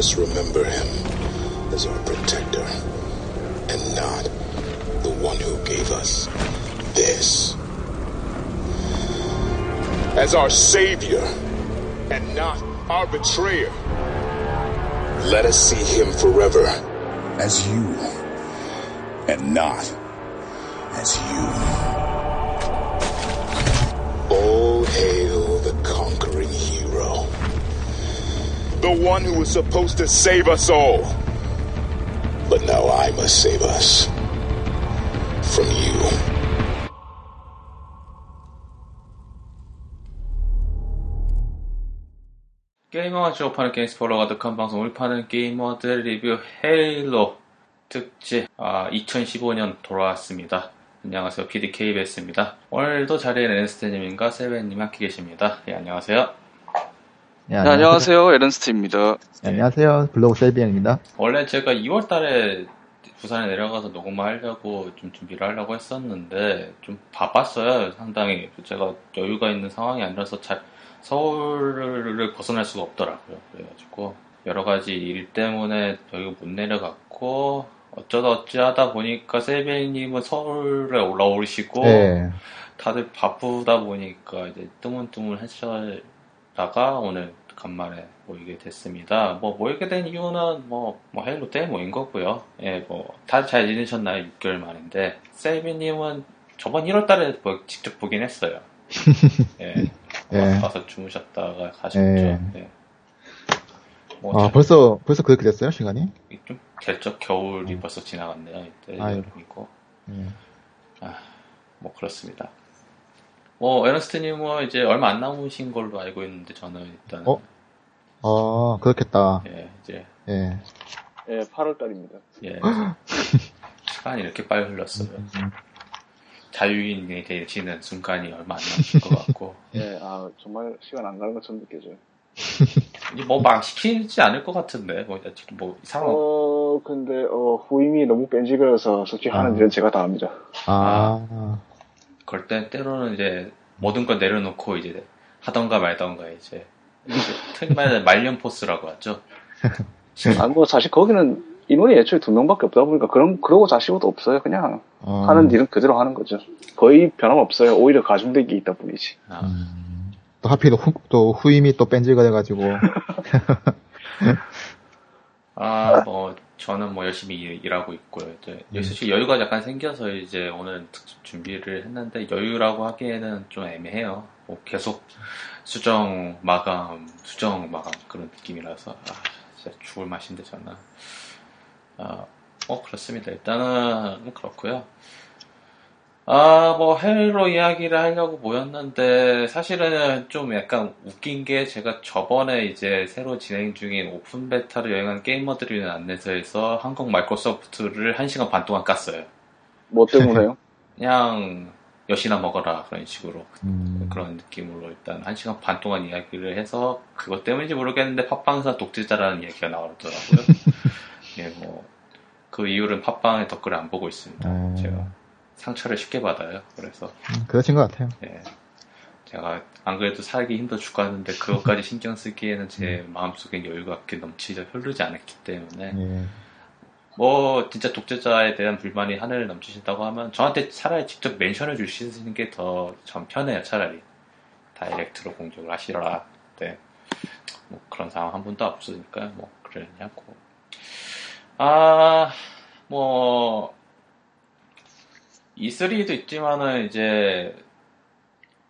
us remember him as our protector and not the one who gave us this. As our savior and not our betrayer. Let us see him forever as you and not as you. The one who was supposed to save us all. But now I must save us from you. 게이머가 취업하는 게임 스포러 가 득한 방송 을 파는 게이머들 리뷰 헤일로 특집 아, 2015년 돌아왔습니다. 안녕하세요. PD KBS입니다. 오늘도 자리에 에른스트님과 세벤님 함께 계십니다. 예, 안녕하세요. 네, 네, 안녕하세요. 에른스트입니다. 네, 안녕하세요. 블로그 셀비안입니다. 원래 제가 2월 달에 부산에 내려가서 녹음을 하려고 좀 준비를 하려고 했었는데 좀 바빴어요. 상당히 제가 여유가 있는 상황이 아니라서 잘 서울을 벗어날 수가 없더라고요. 그래가지고 여러 가지 일 때문에 여기 못 내려갔고 어쩌다 어찌하다 보니까 세베님은 서울에 올라오시고 네. 다들 바쁘다 보니까 이제 뜨문뜨문 하시다가 오늘 간만에 모이게 됐습니다. 뭐 모이게 된 이유는 뭐, 뭐 헤일로 때문에 모인 거고요. 예, 뭐 다들 잘 지내셨나요? 6개월 만인데 세비님은 저번 1월달에 뭐 직접 보긴 했어요. 예, 예. 가서 주무셨다가 가셨죠. 예. 예. 뭐 아, 참- 벌써, 벌써 그렇게 됐어요, 시간이? 좀 됐죠. 겨울이 벌써 지나갔네요. 이때. 여름이고. 예. 뭐 그렇습니다. 뭐 에너스트님은 이제 얼마 안 남으신 걸로 알고 있는데 저는 일단 어? 아, 그렇겠다. 예 이제 예. 예, 8월달입니다. 예 시간이 이렇게 빨리 흘렀어요. 음, 자유인이 되시는 순간이 얼마 안 남으신 것 같고 예, 아, 정말 시간 안 가는 것처럼 느껴져요. 이제 뭐막 시키지 않을 것 같은데 뭐뭐 이상한 어, 근데, 어, 후임이 너무 뺀질거려서 솔직히 하는 아. 일은 제가 다 합니다. 아, 그럴 때 때로는 이제 모든 걸 내려놓고 이제 하던가 말던가 이제, 흔히 말하는 말년 포스라고 하죠. 아, 뭐, 사실 거기는 인원이 애초에 두 명밖에 없다 보니까 그런, 그러고 자시고도 없어요. 그냥 어, 하는 일은 그대로 하는 거죠. 거의 변함없어요. 오히려 가중되기 있다 뿐이지. 아, 음, 또 하필 후, 또 후임이 또 뺀질거려가지고. 아, 뭐, 저는 뭐 열심히 일- 일하고 있고요. 이제, 음. 사실 여유가 약간 생겨서 이제 오늘 특집 준비를 했는데, 여유라고 하기에는 좀 애매해요. 뭐 계속 수정 마감, 수정 마감 그런 느낌이라서, 아, 진짜 죽을 맛인데, 저는. 아, 뭐, 그렇습니다. 일단은, 그렇고요 아, 뭐, 헤일로 이야기를 하려고 모였는데, 사실은 좀 약간 웃긴 게 제가 저번에 이제 새로 진행 중인 오픈 베타를 여행하는 게이머들을 위한 안내서에서 한국 마이크로소프트를 1시간 반 동안 깠어요. 뭐 때문에요? 그냥, 여시나 먹어라. 그런 식으로. 음, 그런 느낌으로 일단 1시간 반 동안 이야기를 해서, 그것 때문인지 모르겠는데, 팟빵사 독재자라는 얘기가 나오더라고요. 예, 뭐, 그 이유는 팟빵의 댓글을 안 보고 있습니다. 어. 제가 상처를 쉽게 받아요. 그래서. 음, 그러신 것 같아요. 예. 제가 안 그래도 살기 힘들어 죽겠는데 그것까지 신경 쓰기에는 제 마음속에 여유가 그렇게 넘치지 흐르지 않았기 때문에 예. 뭐 진짜 독재자에 대한 불만이 하늘을 넘치신다고 하면 저한테 차라리 직접 멘션을 주시는 게 더 전 편해요 차라리 다이렉트로 공격을 하시라 네. 뭐 그런 상황 한 번도 없으니까 뭐 그러냐고 아 뭐 E3도 있지만은 이제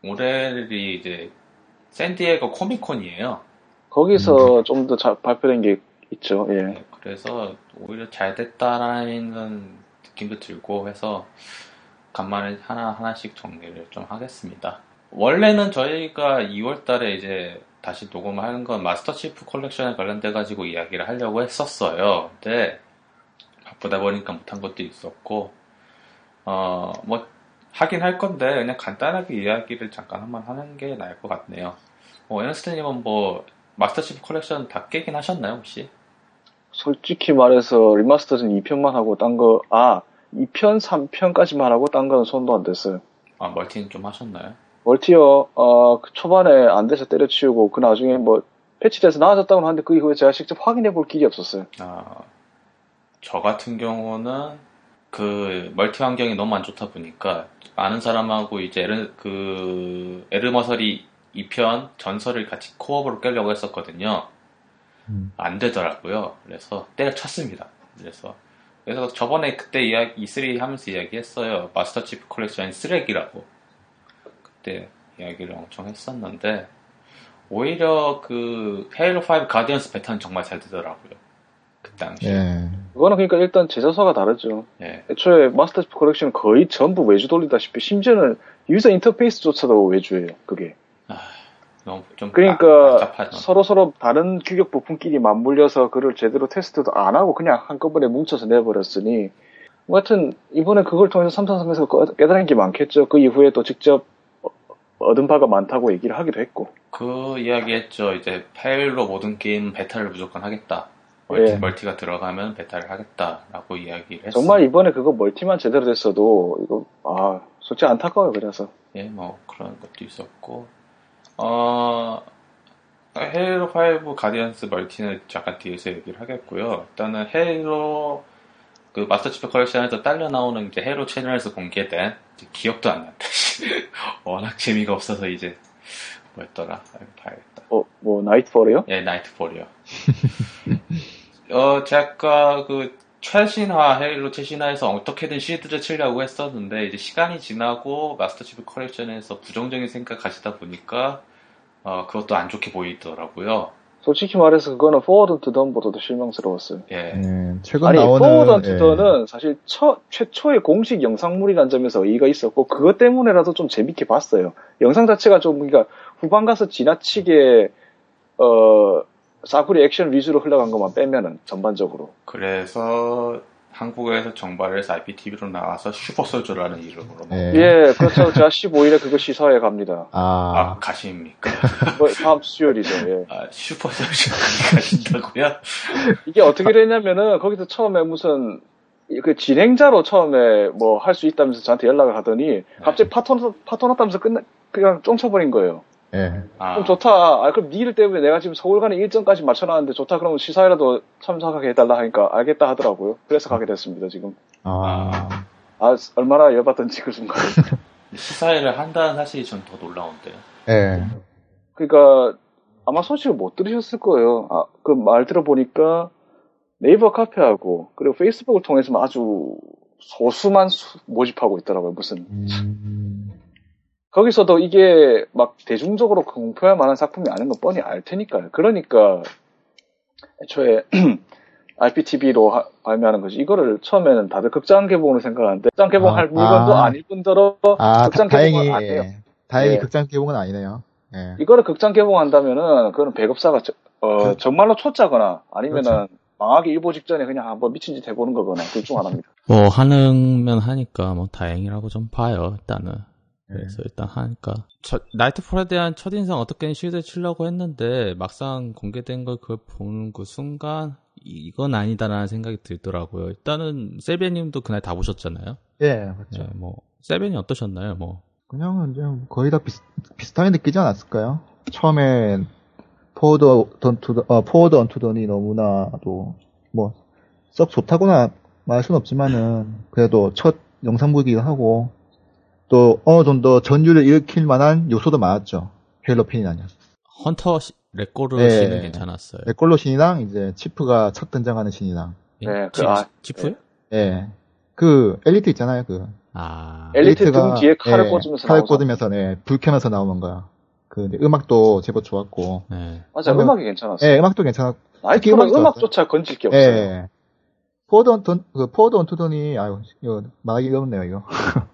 올해이 이제 샌디에고 코미콘이에요. 거기서 좀더 발표된 게 있죠. 예. 네, 그래서 오히려 잘 됐다라는 느낌도 들고 해서 간만에 하나 하나씩 정리를 좀 하겠습니다. 원래는 저희가 2월달에 이제 다시 녹음하는 건 마스터 치프 컬렉션에 관련돼 가지고 이야기를 하려고 했었어요. 근데 바쁘다 보니까 못한 것도 있었고 어 뭐 하긴 할 건데 그냥 간단하게 이야기를 잠깐 한번 하는 게 나을 것 같네요. 뭐 에너스트님은 뭐 Master Chief Collection 다 깨긴 하셨나요 혹시? 솔직히 말해서 remaster전 2편만 하고 딴 거, 아, 2편, 3편까지만 하고 딴 거는 손도 안 댔어요. 아, 멀티는 좀 하셨나요? 멀티요, 어, 그 초반에 안 돼서 때려치우고, 그 나중에 뭐, 패치돼서 나아졌다고 하는데 그 이후에 제가 직접 확인해 볼 길이 없었어요. 아, 저 같은 경우는 그 멀티 환경이 너무 안 좋다 보니까 아는 사람하고 이제 에르, 그 Anniversary 2편 전설을 같이 co-op으로 깨려고 했었거든요. 음. 안 되더라고요. 그래서 때려쳤습니다. 그래서 그래서 저번에 그때 이야기 E3 하면서 이야기했어요. 마스터 치프 컬렉션이 쓰레기라고 그때 이야기를 엄청 했었는데 오히려 그 헤일로 5 가디언스 베타는 정말 잘 되더라고요. 그 당시에. 예. 그거는 그러니까 일단 제작사가 다르죠. 예. 애초에 마스터 치프 컬렉션은 거의 전부 외주 돌리다시피 심지어는 유저 인터페이스조차도 외주예요. 그게. 너무 좀 그러니까 아-. 서로 서로 다른 규격 부품끼리 맞물려서 그를 제대로 테스트도 안 하고 그냥 한꺼번에 뭉쳐서 내버렸으니 뭐 하여튼 이번에 그걸 통해서 삼사삼에서 깨달은 게 많겠죠. 그 이후에 또 직접 어- 얻은 바가 많다고 얘기를 하기도 했고. 그 이야기했죠. 이제 헤일로 모든 게임 베타를 무조건 하겠다. 멀티, 예. 멀티가 들어가면 베타를 하겠다라고 이야기를 했어요. 정말 이번에 그거 멀티만 제대로 됐어도 이거 아 솔직히 안타까워요. 그래서 예, 뭐 그런 것도 있었고 어 헤일로 5 가디언스 멀티는 잠깐 뒤에서 얘기를 하겠고요. 일단은 헤일로 그 마스터 치프 컬렉션에서 딸려 나오는 이제 헤일로 채널에서 공개된 기억도 안 난다. 워낙 재미가 없어서 이제 뭐였더라? 아, 봐야겠다. 어 뭐 나이트폴이요? 예, 나이트폴이요. 어, 제가 그 최신화, 헤일로 최신화에서 어떻게든 쉴드를 치려고 했었는데, 이제 시간이 지나고 마스터 치프 컬렉션에서 부정적인 생각 가시다 보니까, 어, 그것도 안 좋게 보이더라고요. 솔직히 말해서 그거는 Forward Unto Dawn보다도 실망스러웠어요. 예. 예. 최근 아니 나오는 포워드 예. 투던은 사실 처, 최초의 공식 영상물이라는 점에서 의의가 있었고 그것 때문에라도 좀 재밌게 봤어요. 영상 자체가 좀 그러니까 후반 가서 지나치게 어 싸구리 액션 위주로 흘러간 것만 빼면은 전반적으로 그래서 한국에서 정발해서 IPTV로 나와서 슈퍼솔저라는 이름으로. 뭐, 예. 예 그렇죠 제가 15일에 그거 시사회 갑니다 아, 아, 가십니까? 뭐, 다음 수요일이죠 예. 아, 슈퍼솔저 가신다고요? 이게 어떻게 됐냐면은 거기서 처음에 무슨 그 진행자로 처음에 뭐 할 수 있다면서 저한테 연락을 하더니 갑자기 파토 파토 났다면서 끝나 그냥 쫑쳐버린 거예요. 예. 아, 그럼 좋다. 아, 그럼 니일 때문에 내가 지금 서울 가는 일정까지 맞춰놨는데 좋다. 그러면 시사회라도 참석하게 해달라 하니까 알겠다 하더라고요. 그래서 가게 됐습니다, 지금. 아, 아, 얼마나 열받던지 그 순간. 시사회를 한다는 사실이 전 더 놀라운데요. 예. 그러니까 아마 소식을 못 들으셨을 거예요. 아, 그 말 들어보니까 네이버 카페하고 그리고 페이스북을 통해서만 아주 소수만 수- 모집하고 있더라고요. 무슨 음, 거기서도 이게 막 대중적으로 공표할 만한 작품이 아닌 건 뻔히 알 테니까요. 그러니까 애초에 IPTV로 발매하는 거지. 이거를 처음에는 다들 극장 개봉으로 생각하는데 극장 개봉할 아, 물건도 아. 아, 닐 뿐더러 아, 극장 다, 개봉은 다행히, 안 해요. 예. 다행히 예. 극장 개봉은 아니네요. 예. 이거를 극장 개봉한다면은 그거는 배급사가 저- 어, 그- 정말로 초짜거나 아니면은 그렇죠. 망하기 일보 직전에 그냥 한번 미친 짓 해보는 거거나 둘 중 하나입니다. 뭐 하는 면 하니까 뭐 다행이라고 좀 봐요 일단은 예. 그래서 일단 하니까. 저- 나이트폴에 대한 첫인상 어떻게든 실드 치려고 했는데 막상 공개된 걸 그걸 보는 그 순간 이- 이건 아니다라는 생각이 들더라고요. 일단은 세베님도 그날 다 보셨잖아요. 예, 그렇죠. 예, 뭐 세벤이 어떠셨나요 뭐? 그냥 이제 거의 다 비슷, 비슷하게 느끼지 않았을까요? 처음엔 Forward Unto, 어, Forward Unto Dawn이 너무나도 뭐 썩 좋다고나 말할 순 없지만은 그래도 첫 영상 보기도 하고 또 어느 정도 전율을 일으킬 만한 요소도 많았죠. 헤일로 팬이라면. 헌터 시- 레꼴로 예. 신은 괜찮았어요 레꼴로 신이랑 이제 치프가 첫 등장하는 신이랑 예? 네, 그, 치- 아, 치프요? 예. 그 엘리트 있잖아요. 그 아 엘리트 엘리트가, 등 뒤에 칼을 예, 꽂으면서 칼을. 꽂으면서 네, 불 켜면서 나오는 거야. 그 음악도 제법 좋았고 네. 맞아 그러면- 음악이 괜찮았어요. 예, 음악도 괜찮았고 나이트폴은 음악이 음악조차 건질 게 없어요. 예. Forward Unto, 그 Forward Unto Dawn이, 아유, 이거 말하기 어렵네요, 이거.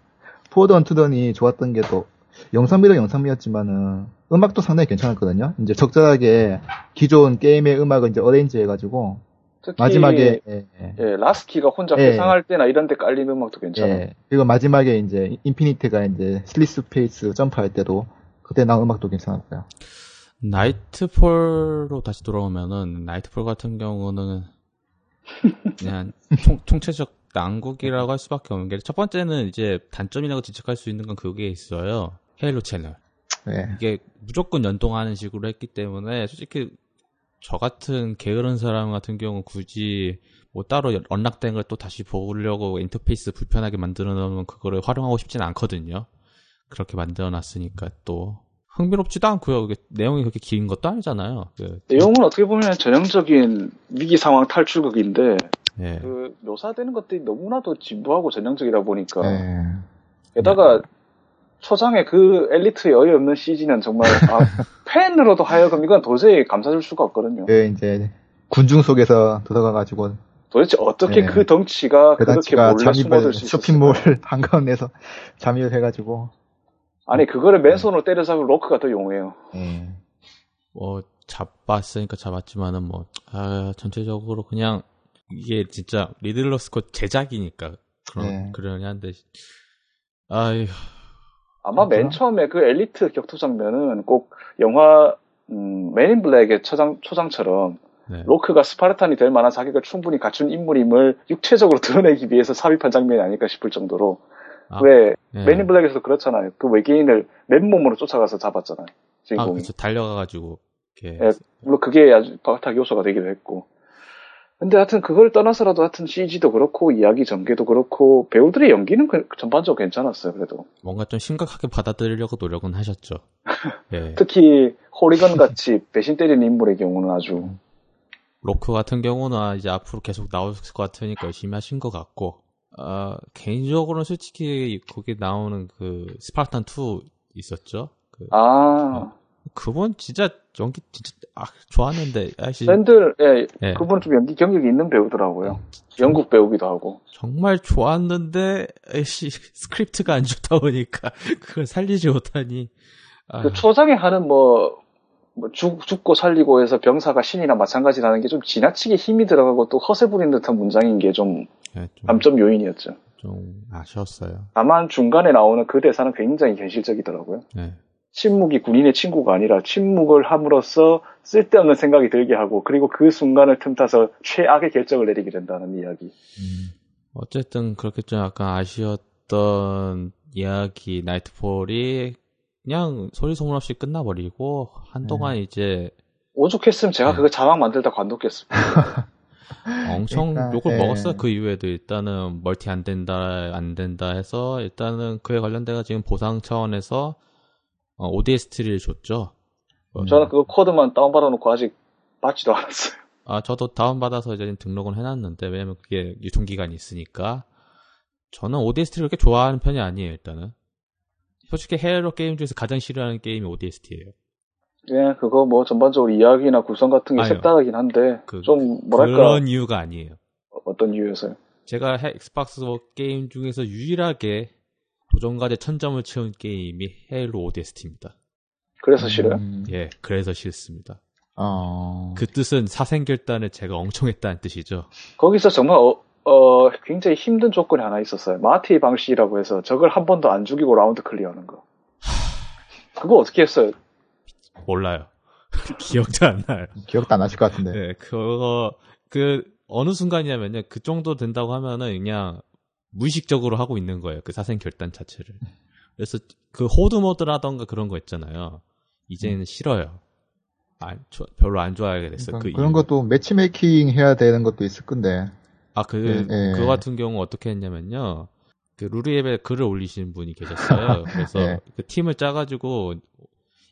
Forward Unto Dawn이 좋았던 게 또, 영상미도 영상미였지만은, 음악도 상당히 괜찮았거든요. 이제 적절하게 기존 게임의 음악을 이제 arrange 해가지고, 특히 마지막에, 예, 예. 예, 라스키가 혼자 예. 회상할 때나 이런 데 깔린 음악도 괜찮아요. 예. 그리고 마지막에 이제, 인피니티가 이제, slipspace 점프할 때도, 그때 나온 음악도 괜찮았고요. 나이트폴로 다시 돌아오면은 나이트폴 같은 경우는 그냥 총, 총체적 난국이라고 할 수밖에 없는 게 첫 번째는 이제 단점이라고 지적할 수 있는 건 그게 있어요. 헤일로 채널. 예. 이게 무조건 연동하는 식으로 했기 때문에 솔직히 저 같은 게으른 사람 같은 경우 굳이 뭐 따로 언락된 걸 또 다시 보려고 인터페이스 불편하게 만들어 놓으면 그거를 활용하고 싶진 않거든요. 그렇게 만들어 놨으니까 또 흥미롭지도 않고요. 이게 내용이 그렇게 긴 것도 아니잖아요. 그, 내용은 어떻게 보면 전형적인 위기 상황 탈출극인데 예. 그 묘사되는 것들이 너무나도 진부하고 전형적이다 보니까 네. 게다가 초장에 그 엘리트의 어이없는 CG는 정말 아, 팬으로도 하여금 이건 도저히 감사줄 수가 없거든요. 그 이제 군중 속에서 들어가가지고 도대체 어떻게 네. 그 덩치가 그렇게 배단치가 몰래 잠입을 숨어들 수 쇼핑몰 있었을까? 한가운데서 잠입을 해가지고 아니 그거를 맨손으로 때려잡은 로크가 더 용해요. 예. 뭐 잡았으니까 잡았지만은 뭐 아, 전체적으로 그냥 이게 진짜 리들러 스콧 제작이니까 그런 네. 그러니 한데 아유 아마 맨 진짜? 처음에 그 엘리트 격투 장면은 꼭 영화 음, 맨인 블랙의 초장, 초장처럼 네. 로크가 스파르탄이 될 만한 자격을 충분히 갖춘 인물임을 육체적으로 드러내기 위해서 삽입한 장면이 아닐까 싶을 정도로 아, 왜 네. 맨인 블랙에서도 그렇잖아요. 그 외계인을 맨몸으로 쫓아가서 잡았잖아요. 아 주인공이. 그렇죠 달려가가지고 이렇게 예, 물론 그게 아주 바닥 요소가 되기도 했고. 근데 하여튼 그걸 떠나서라도 하여튼 CG도 그렇고 이야기 전개도 그렇고 배우들의 연기는 그- 전반적으로 괜찮았어요. 그래도 뭔가 좀 심각하게 받아들이려고 노력은 하셨죠. 예. 특히 호리건 같이 배신 때리는 인물의 경우는 아주 로크 같은 경우는 아, 이제 앞으로 계속 나올 것 같으니까 열심히 하신 것 같고, 아, 개인적으로는 솔직히 거기 나오는 그 스파르탄 2 있었죠? 그, 아 그분 진짜 연기 진짜 아, 좋았는데, 아씨 샌들 예, 예. 그분은 좀 연기 경력이 있는 배우더라고요. 영국 배우기도 하고. 정말 좋았는데, 아씨 스크립트가 안 좋다 보니까 그걸 살리지 못하니. 아, 그 초장에 하는 뭐, 뭐 죽, 죽고 살리고 해서 병사가 신이나 마찬가지라는 게 좀 지나치게 힘이 들어가고 또 허세 부리는 듯한 문장인 게좀 예, 좀, 감점 요인이었죠. 좀 아쉬웠어요. 다만 중간에 나오는 그 대사는 굉장히 현실적이더라고요. 예. 침묵이 군인의 친구가 아니라 침묵을 함으로써 쓸데없는 생각이 들게 하고 그리고 그 순간을 틈타서 최악의 결정을 내리게 된다는 이야기. 어쨌든 그렇게 좀 약간 아쉬웠던 이야기 나이트폴이 그냥 소리 소문 없이 끝나버리고 한동안 이제 오죽했으면 제가 네. 그거 자막 만들다 관뒀겠습니다. 엄청 그러니까, 욕을 예. 먹었어요 그 이후에도 일단은 멀티 안 된다 안 된다 해서 일단은 그에 관련돼가 지금 보상 차원에서 어, ODST를 줬죠. 어, 저는 그거 코드만 다운 받아 놓고 아직 받지도 않았어요. 아 저도 다운 받아서 이제 등록은 해놨는데 왜냐면 그게 유통 기간이 있으니까 저는 ODST를 그렇게 좋아하는 편이 아니에요 일단은 솔직히 헤일로 게임 중에서 가장 싫어하는 게임이 ODST예요. 예, 그거 뭐 전반적으로 이야기나 구성 같은 게 아니요. 색다르긴 한데 그- 좀 뭐랄까 그런 이유가 아니에요. 어떤 이유에서요? 제가 해- 엑스박스 게임 중에서 유일하게 도전과제 천점을 채운 게임이 헤일로 ODST입니다. 그래서 싫어요? 음, 예, 그래서 싫습니다. 어, 그 뜻은 사생결단을 제가 엄청 했다는 뜻이죠. 거기서 정말 어, 어, 굉장히 힘든 조건이 하나 있었어요. 마티 방식이라고 해서 적을 한 번도 안 죽이고 라운드 클리어하는 거. 그거 어떻게 했어요? 몰라요. 기억도 안 나요. 기억도 안 나실 것 같은데. 네, 그거, 그, 어느 순간이냐면요. 그 정도 된다고 하면은 그냥 무의식적으로 하고 있는 거예요. 그 사생 결단 자체를. 그래서 그 Horde 모드라던가 그런 거 있잖아요. 이제는 싫어요. 안, 좋- 별로 안 좋아하게 됐어요. 그러니까 그 그런 이후로. 것도 matchmaking 해야 되는 것도 있을 건데. 아, 그, 예, 예. 그거 같은 경우 어떻게 했냐면요. 그 루리웹에 글을 올리신 분이 계셨어요. 그래서 예. 그 팀을 짜가지고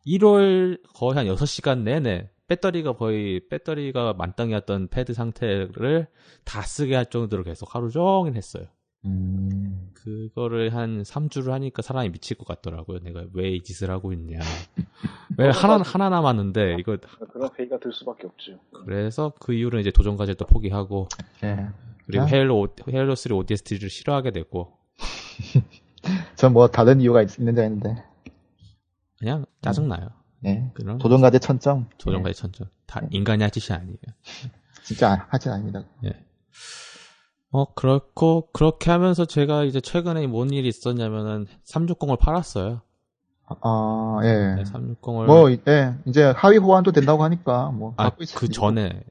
일욜 거의 한 6시간 내내 배터리가 거의 배터리가 만땅이었던 패드 상태를 다 쓰게 할 정도로 계속 하루 종일 했어요. 음, 그거를 한 3주를 하니까 사람이 미칠 것 같더라고요. 내가 왜 이 짓을 하고 있냐. 왜 하나, 하나 남았는데, 이거, 그런 회의가 들 수밖에 없죠. 그래서 그 이후로 이제 도전 과제도 포기하고, 예. 그리고 아. 헤일로, 헤일로 3 ODST를 싫어하게 되고, 전 뭐 다른 이유가 있, 있는지 아는데. 그냥 짜증나요. 예. 그런 도전과제 천점. 도전 예. 과제 천점. 다 인간이 할 짓이 아니에요. 진짜 하진 아닙니다. 어, 그렇고, 그렇게 하면서 제가 이제 최근에 뭔 일이 있었냐면은, 360을 팔았어요. 아, 예. 네, 360을. 뭐, 예. 이제 하위 호환도 된다고 하니까, 뭐. 아, 그 전에.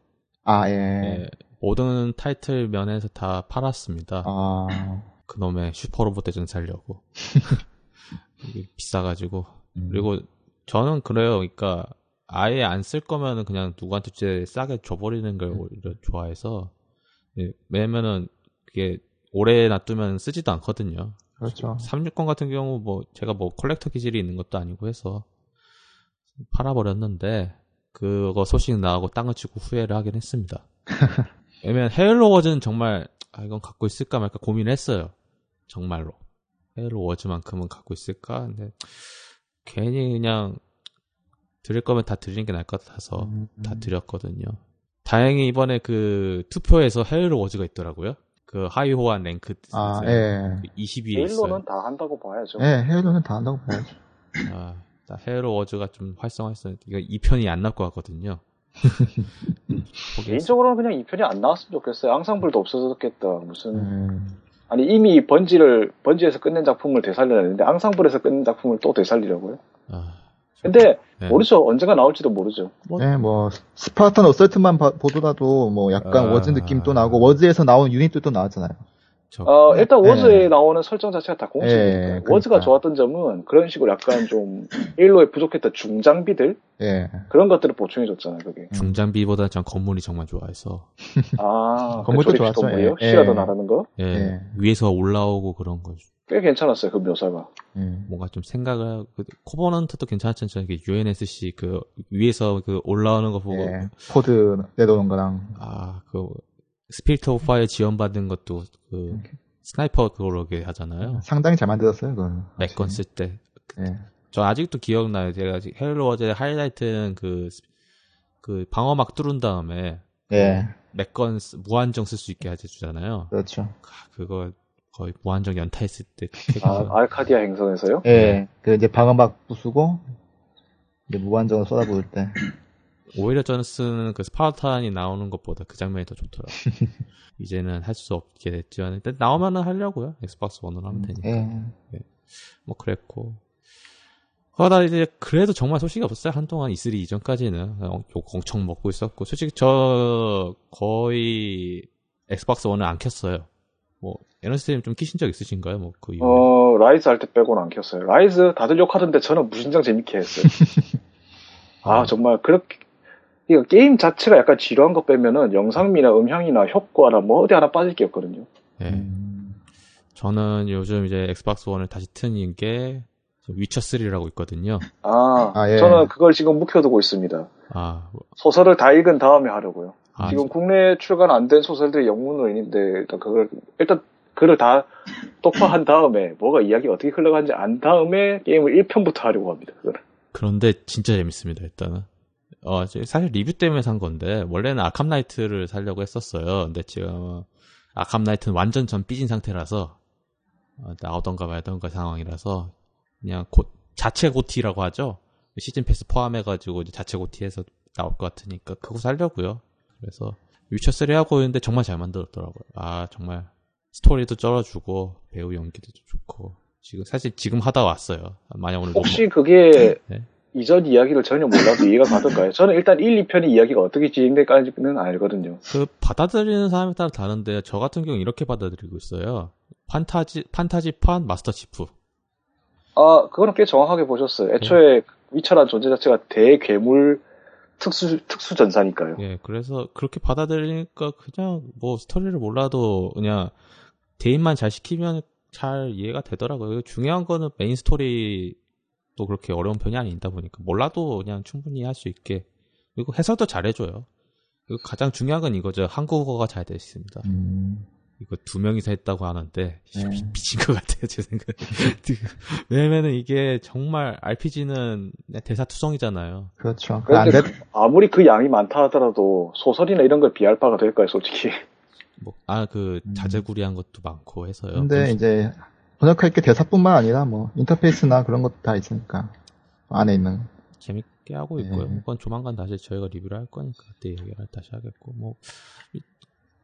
아, 예. 예, 모든 타이틀 면에서 다 팔았습니다. 아, 그놈의 슈퍼로봇 대전 살려고. 비싸가지고. 음. 그리고 저는 그래요. 그러니까 아예 안 쓸 거면은 그냥 누구한테 제 싸게 줘버리는 걸 오히려 좋아해서 예, 왜냐면은 그게 오래 놔두면 쓰지도 않거든요. 그렇죠. 360 같은 경우 뭐 제가 뭐 컬렉터 기질이 있는 것도 아니고 해서 팔아버렸는데 그거 소식 나오고 땅을 치고 후회를 하긴 했습니다. 왜냐면 헤일로 워즈는 정말 아 이건 갖고 있을까 말까 고민했어요. 정말로 헤일로 워즈만큼은 갖고 있을까? 근데 괜히 그냥 드릴 거면 다 드리는 게 나을 것 같아서 음, 다 드렸거든요. 다행히 이번에 그 투표에서 헤일로 워즈가 있더라고요. 그 하이호환 랭크 아, 예. 20위에 있어요. 헤일로는 다 한다고 봐야죠. 예, 헤일로는 다 한다고 봐야죠. 아, 헤일로 워즈가 좀 활성화했어요. 이거 2편이 안 나올 것 같거든요. 포기했어요. 개인적으로는 그냥 이 편이 안 나왔으면 좋겠어요. 앙상블도 없어졌겠다. 무슨 음, 아니 이미 번지를 번지에서 끝낸 작품을 되살려냈는데 앙상블에서 끝낸 작품을 또 되살리려고요. 아, 근데 네. 모르죠. 언젠가 나올지도 모르죠. 예, 뭐 스파르탄 어설트만 봐- 보더라도 뭐 약간 아. 워즈 느낌도 나고 워즈에서 나온 유닛들도 나왔잖아요. 저, 어, 일단 네. 워즈에 나오는 설정 자체가 다 공식이니까. 예, 그러니까. 워즈가 좋았던 점은 그런 식으로 약간 좀 일로에 부족했던 중장비들 예. 그런 것들을 보충해 줬잖아요. 그게. 중장비보다 전 건물이 정말 좋아해서 아, 건물도 그 좋았죠. 건물이요? 예. 시라도 예. 나라는 거? 예, 예. 위에서 올라오고 그런 거꽤 괜찮았어요. 그 묘사가. 예. 뭔가 좀 생각을 그 Covenant도 괜찮았잖아요. 그 UNSC 그 위에서 그 올라오는 거 보고 예. 코드 내려오는 거랑 아그 Spirit of Fire 지원받은 것도 그 sniper 그러게 하잖아요. 상당히 잘 만들었어요, 그건. MAC gun 쓸 때. 예. 저 아직도 기억나요. 제가 Halo Wars 하이라이트는 그, 그 방어막 뚫은 다음에 예. MAC gun 쓰- 무한정 쓸 수 있게 해주잖아요. 그렇죠. 아, 그거 거의 무한정 연타했을 때. 아, 알카디아 행성에서요? 예. 그 이제 방어막 부수고 이제 무한정으로 쏟아부을 때. 오히려 저는 쓰는 그 Spartan이 나오는 것보다 그 장면이 더 좋더라고요. 이제는 할 수 없게 됐지만 일단 나오면은 하려고요. Xbox One으로 하면 되니까. 예. 뭐 그랬고. 그러다 이제 그래도 정말 소식이 없었어요. 한동안 E3 이전까지는 어, 욕 엄청 먹고 있었고 솔직히 저 거의 Xbox One을 안 켰어요. 뭐 에너스님 좀 키신 적 있으신가요? 뭐 그 이후에 어, Ryse 할 때 빼고는 안 켰어요. Ryse 다들 욕하던데 저는 무진장 재밌게 했어요. 아, 정말 그렇게 이거 게임 자체가 약간 지루한 거 빼면은 영상미나 음향이나 효과나 뭐 어디 하나 빠질 게 없거든요. 예. 음. 저는 요즘 이제 Xbox One을 다시 트는 게 위쳐 3라고 있거든요. 아, 아, 예. 저는 그걸 지금 묵혀두고 있습니다. 아, 소설을 다 읽은 다음에 하려고요. 아, 지금 국내 출간 안 된 소설들이 영문으로 있는데 일단 그걸 일단 그걸 다 독파한 다음에 뭐가 이야기가 어떻게 흘러가는지 안 다음에 게임을 1편부터 하려고 합니다. 그걸. 그런데 진짜 재밌습니다. 일단은. 어, 저 사실 리뷰 때문에 산 건데 원래는 Arkham Knight를 살려고 했었어요. 근데 지금 아캄 나이트는 완전 전 삐진 상태라서 어, 나오던가 말던가 상황이라서 그냥 고, 자체 고티라고 하죠. 시즌 패스 포함해가지고 이제 자체 고티해서 나올 것 같으니까 그거 살려고요. 그래서 위쳐 3 하고 있는데 정말 잘 만들었더라고요. 아 정말 스토리도 쩔어주고 배우 연기도 좋고 지금 사실 지금 하다 왔어요. 만약 오늘 혹시 그게 네. 이전 이야기를 전혀 몰라도 이해가 가던가요? 저는 일단 1, 2편의 이야기가 어떻게 진행될까는 알거든요. 그 받아들이는 사람에 따라 다른데 저 같은 경우 는 이렇게 받아들이고 있어요. 판타지 판타지판 Master Chief. 아, 그거는 꽤 정확하게 보셨어요. 애초에 위쳐란 존재 자체가 대괴물 특수, 특수 전사니까요. 예, 그래서 그렇게 받아들이니까 그냥 뭐 스토리를 몰라도 그냥 대입만 잘 시키면 잘 이해가 되더라고요. 중요한 거는 메인 스토리 도 그렇게 어려운 편이 아니다 보니까 몰라도 그냥 충분히 할 수 있게 그리고 해설도 잘해줘요. 그리고 가장 중요한 건 이거죠. 한국어가 잘돼 있습니다. 음. 이거 두 명이서 했다고 하는데 네. 미- 미친 것 같아요 제 생각에 왜냐면은 이게 정말 RPG는 대사 투성이잖아요 그렇죠. 그안 그런데 돼, 아무리 그 양이 많다 하더라도 소설이나 이런 걸 비할 바가 될까요, 솔직히? 아그 음. 자재구리한 것도 많고 해서요 근데 이제 번역할 게 대사뿐만 아니라 뭐 인터페이스나 그런 것도 다 있으니까 안에 있는. 재밌게 하고 있고요. 네. 그건 조만간 다시 저희가 리뷰를 할 거니까 그때 얘기를 다시 하겠고 뭐 이-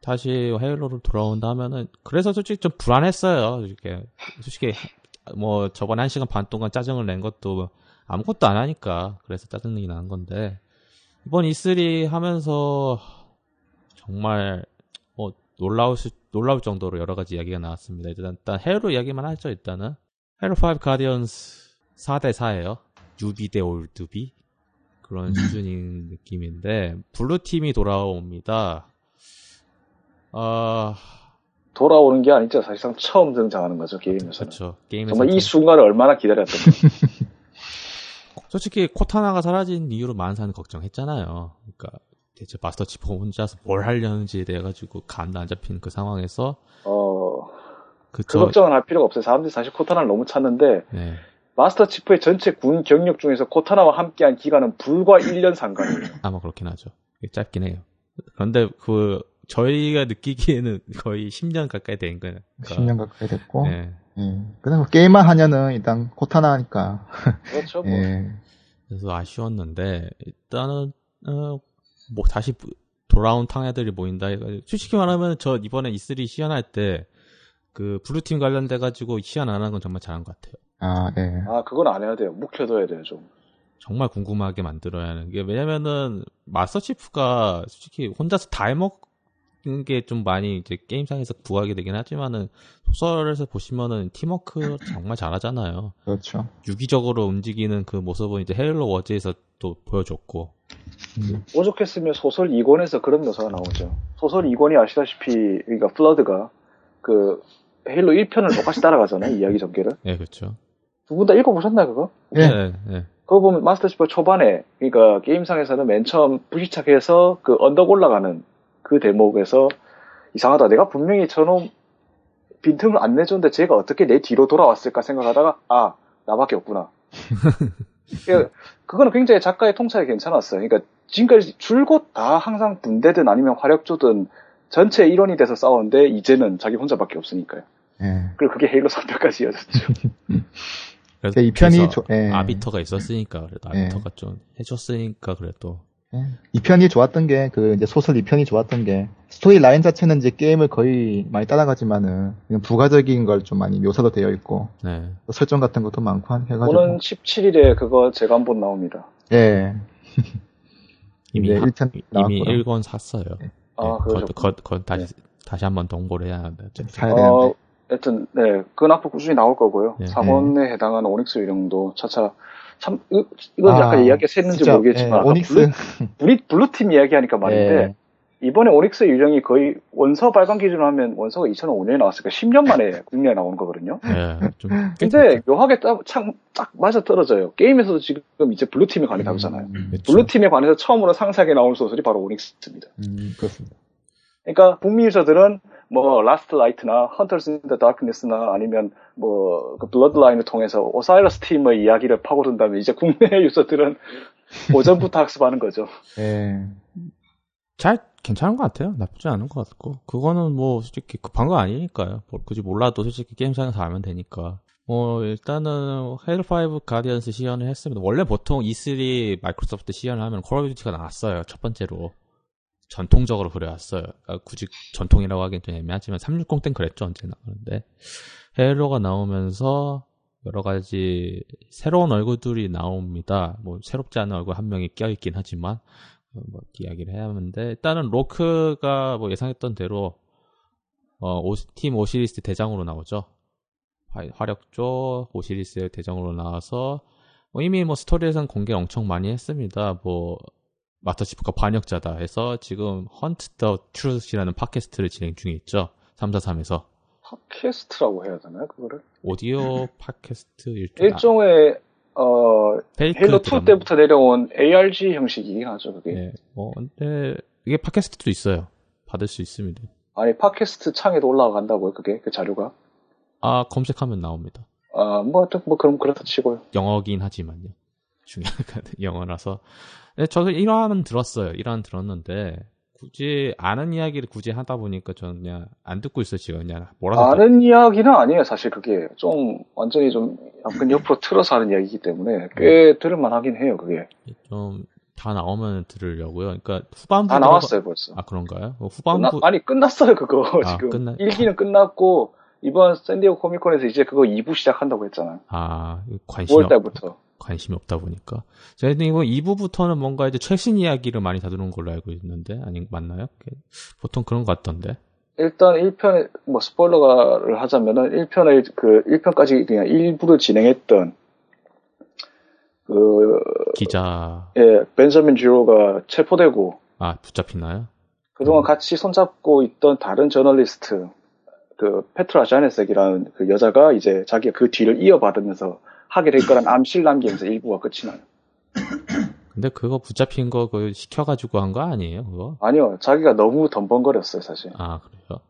다시 헤일로로 돌아온다 하면은 그래서 솔직히 좀 불안했어요. 이렇게 솔직히 뭐 저번에 한 시간 반 동안 짜증을 낸 것도 아무것도 안 하니까 그래서 짜증이 나는 건데 이번 E3 하면서 정말 뭐 놀라울 수, 놀라울 정도로 여러 가지 이야기가 나왔습니다. 일단, 일단 헤로 이야기만 하죠. 일단은 Halo 5 Guardians 4대 4예요. newbie 대 oldbie. 그런 수준인 느낌인데 Blue 팀이 돌아옵니다. 아 돌아오는 게 아니죠. 사실상 처음 등장하는 거죠 게임에서는. 그렇죠. 게임에서 정말 이 순간을 얼마나 기다렸던 거. 솔직히 Cortana가 사라진 이유로 많은 사람이 걱정했잖아요. 그러니까 대체 Master Chief가 혼자서 뭘 하려는지에 대해 가지고 감도 안 잡히는 그 상황에서 어, 그 그쵸. 걱정은 할 필요가 없어요. 사람들이 사실 코타나를 너무 찾는데 네. 마스터 치프의 전체 군 경력 중에서 코타나와 함께한 기간은 불과 1년 상관이에요. 아마 그렇긴 하죠. 짧긴 해요. 그런데 그 저희가 느끼기에는 거의 10년 가까이 된 거예요. 그러니까, 10년 가까이 됐고. 네. 예. 그냥 게임만 하냐는 일단 코타나 하니까. 그렇죠. 뭐. 예. 그래서 아쉬웠는데 일단은 어, 뭐 다시 부- 돌아온 탕애들이 모인다. 해가지고 솔직히 말하면 저 이번에 E3 시연할 때 그 블루팀 관련돼 가지고 시연 안 한 건 정말 잘한 것 같아요. 아, 예. 아, 그건 안 해야 돼요. 묵혀둬야 돼요, 좀. 정말 궁금하게 만들어야 하는 게 왜냐면은 마스터 치프가 솔직히 혼자서 다 해먹는 게 좀 많이 이제 게임상에서 구하게 되긴 하지만은 소설에서 보시면은 팀워크 정말 잘하잖아요. 그렇죠. 유기적으로 움직이는 그 모습은 이제 헤일로 워즈에서 또 보여줬고 음. 오죽했으면 소설 2권에서 그런 묘사가 나오죠. 소설 2권이 아시다시피, 그러니까 플러드가 그 헤일로 1편을 똑같이 따라가잖아요, 이야기 전개를. 예 그렇죠. 두 분 다 읽어보셨나요, 그거? 예. 네, 네. 그거 보면 마스터 치프 초반에, 그러니까 게임상에서는 맨 처음 불시착해서 그 언덕 올라가는 그 대목에서 이상하다. 내가 분명히 저놈 빈틈을 안 내줬는데 제가 어떻게 내 뒤로 돌아왔을까 생각하다가, 아, 나밖에 없구나. 그, 그거는 굉장히 작가의 통찰이 괜찮았어요. 그러니까 지금까지 줄곧 다 항상 분대든 아니면 화력조든 전체 일원이 돼서 싸웠는데 이제는 자기 혼자밖에 없으니까요. 예. 그리고 그게 헤일로 3편까지 이어졌죠. 그래서 이 편이 조- 예. 아비터가 있었으니까 그래도 예. 아비터가 좀 해줬으니까 그래도 예. 이 편이 좋았던 게, 그, 이제 소설 이 편이 좋았던 게, 스토리 라인 자체는 이제 게임을 거의 많이 따라가지만은, 그냥 부가적인 걸 좀 많이 묘사도 되어 있고, 네. 또 설정 같은 것도 많고 한- 해가지고. 오는 17일에 그거 재간본 나옵니다. 예. 이미 하- 1편 이미 나왔고요. 1권 샀어요. 아, 네, 그러셨구나. 거, 거, 거 다시 다시 한번 동보를 해야 하는데 어쨌든. 사야 어, 되는데. 하여튼, 네, 그건 앞으로 꾸준히 나올 거고요. 네. 4권에 해당하는 오닉스 유령도 차차, 참, 이- 이건 아, 약간 이야기가 샜는지 모르겠지만, 예, Onyx. Blue, Blue, Blue 팀 이야기하니까 말인데, 예. 이번에 오닉스 유령이 거의 원서 발간 기준으로 하면 원서가 2005년에 나왔으니까 10년 만에 국내에 나온 거거든요. 예, 좀 근데 묘하게 딱, 참, 딱 맞아 떨어져요. 게임에서도 지금 이제 Blue 팀에 관해 다루잖아요. 음, 그렇죠. Blue 팀에 관해서 처음으로 상세하게 나온 소설이 바로 Onyx입니다. 음, 그렇습니다. 그러니까 북미 유저들은 뭐 라스트 라이트나 헌터스 인더 다크니스나 아니면 뭐 그 Bloodline을 통해서 오사이러스 팀의 이야기를 파고든다면 이제 국내 유저들은 오전부터 학습하는 거죠. 예. 잘 괜찮은 것 같아요. 나쁘지 않은 것 같고 그거는 뭐 솔직히 급한 거 아니니까요. 뭐 굳이 몰라도 솔직히 게임상에서 알면 되니까. 뭐 일단은 Halo 5 Guardians 시연을 했습니다. 원래 보통 E3 Microsoft 시연을 하면 Call of Duty가 나왔어요. 첫 번째로 전통적으로 그래왔어요. 그러니까 굳이 전통이라고 하기엔 좀 애매하지만 360땐 그랬죠 언제나 그런데 Halo가 나오면서 여러 가지 새로운 얼굴들이 나옵니다. 뭐 새롭지 않은 얼굴 한 명이 껴있긴 하지만 어, 뭐 이야기를 해야 하는데 일단은 Locke가 뭐 예상했던 대로 어, 오- 팀 오시리스 대장으로 나오죠. 화- 화력조 오시리스 대장으로 나와서 뭐 이미 뭐 스토리에선 공개를 엄청 많이 했습니다. 뭐 Master Chief가 반역자다 해서 지금 Hunt the Truth라는 podcast를 진행 중에 있죠. 343에서 podcast라고 해야 되나요, 그거를? 오디오 팟캐스트 일종 일종의 어 Halo 2 드라마. 때부터 내려온 ARG 형식이긴 하죠, 그게. 네, 뭐 근데 이게 팟캐스트도 있어요. 받을 수 있습니다. 아니 팟캐스트 창에도 올라간다고요, 그게 그 자료가. 아 검색하면 나옵니다. 아, 뭐, 하여튼 뭐, 그럼 그렇다 치고요. 영어긴 하지만요. 중요한 건 영어라서. 네, 저도 1화는 들었어요. 1화는 들었는데 굳이 아는 이야기를 굳이 하다 보니까 저는 그냥 안 듣고 있어요. 지금 그냥 뭐라도 아는 이야기는 아니에요, 사실 그게. 좀, 완전히 좀, 약간 옆으로 틀어서 하는 이야기이기 때문에, 꽤 들을만 하긴 해요, 그게. 좀 다 나오면 들으려고요. 그러니까 후반부 다 나왔어요, 벌써. 아 그런가요? 어, 끝나, 후반부 아니, 끝났어요, 그거, 아, 지금. 끝나- 1기는 끝났고, 이번 샌디에고 코미콘에서 이제 그거 2부 시작한다고 했잖아요. 아 관심이 9월달부터. 관심이 없다 보니까. 저희는 이거 2부부터는 뭔가 이제 최신 이야기를 많이 다루는 걸로 알고 있는데, 아니, 맞나요? 보통 그런 것 같던데. 일단 1편에, 뭐, 스포일러를 하자면은, 1편을, 그, 1편까지 그냥 일부를 진행했던, 그 기자 예, 벤저민 지로가 체포되고 아 붙잡히나요? 그동안 같이 손잡고 있던 다른 저널리스트 그 페트라 자네색이라는 그 여자가 이제 자기가 그 뒤를 이어받으면서 하게 될 거란 암실 남기면서 일부가 끝이 나요. 근데 그거 붙잡힌 거 그 시켜가지고 한 거 아니에요? 그거? 아니요, 자기가 너무 덤벙거렸어요, 사실. 아 그래요?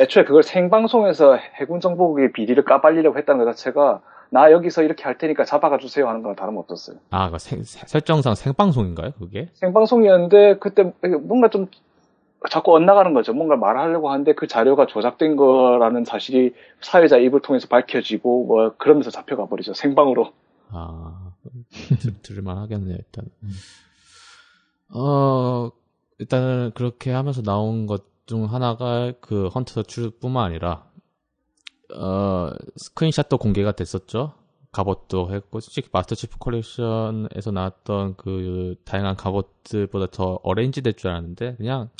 애초에 그걸 생방송에서 해군 정보국의 비리를 까발리려고 했다는 것 자체가 나 여기서 이렇게 할 테니까 잡아가 주세요 하는 거랑 다름없었어요. 아, 그 생- 세- 설정상 생방송인가요? 그게? 생방송이었는데 그때 뭔가 좀 자꾸 엇나가는 거죠. 뭔가 말하려고 하는데 그 자료가 조작된 거라는 사실이 사회자 입을 통해서 밝혀지고 뭐 그러면서 잡혀가 버리죠. 생방으로. 아, 들, 들을만 하겠네요, 일단. 어, 일단은 그렇게 하면서 나온 것 중 하나가 그 헌터 출뿐만 아니라, 어, screenshot도 공개가 됐었죠. 갑옷도 했고, 솔직히 Master Chief Collection에서 나왔던 그 다양한 갑옷들보다 더 arrange 될 줄 알았는데, 그냥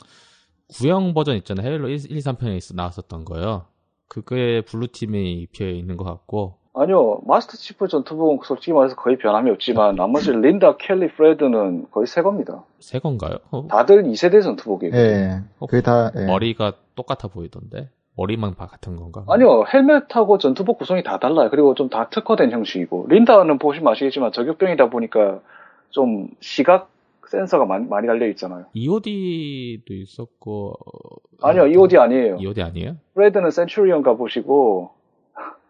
구형 버전 있잖아요. Halo 1, 2, 3편에 나왔었던 거요. 그게 Blue팀에 입혀 있는 것 같고, 아니요. Master Chief 전투복은 솔직히 말해서 거의 변함이 없지만 나머지 린다, 켈리, 프레드는 거의 새 겁니다. 새 건가요? 어, 다들 2세대 전투복이에요. 예. 그게 다, 예. 머리가 똑같아 보이던데? 머리만 바- 같은 건가? 아니요. 헬멧하고 전투복 구성이 다 달라요. 그리고 좀 다 특화된 형식이고 린다는 보시면 아시겠지만 저격병이다 보니까 좀 시각 센서가 많이, 많이 달려 있잖아요. EOD도 있었고. 어, 아니요. EOD 아니에요. EOD 아니에요? 프레드는 센츄리언 가 보시고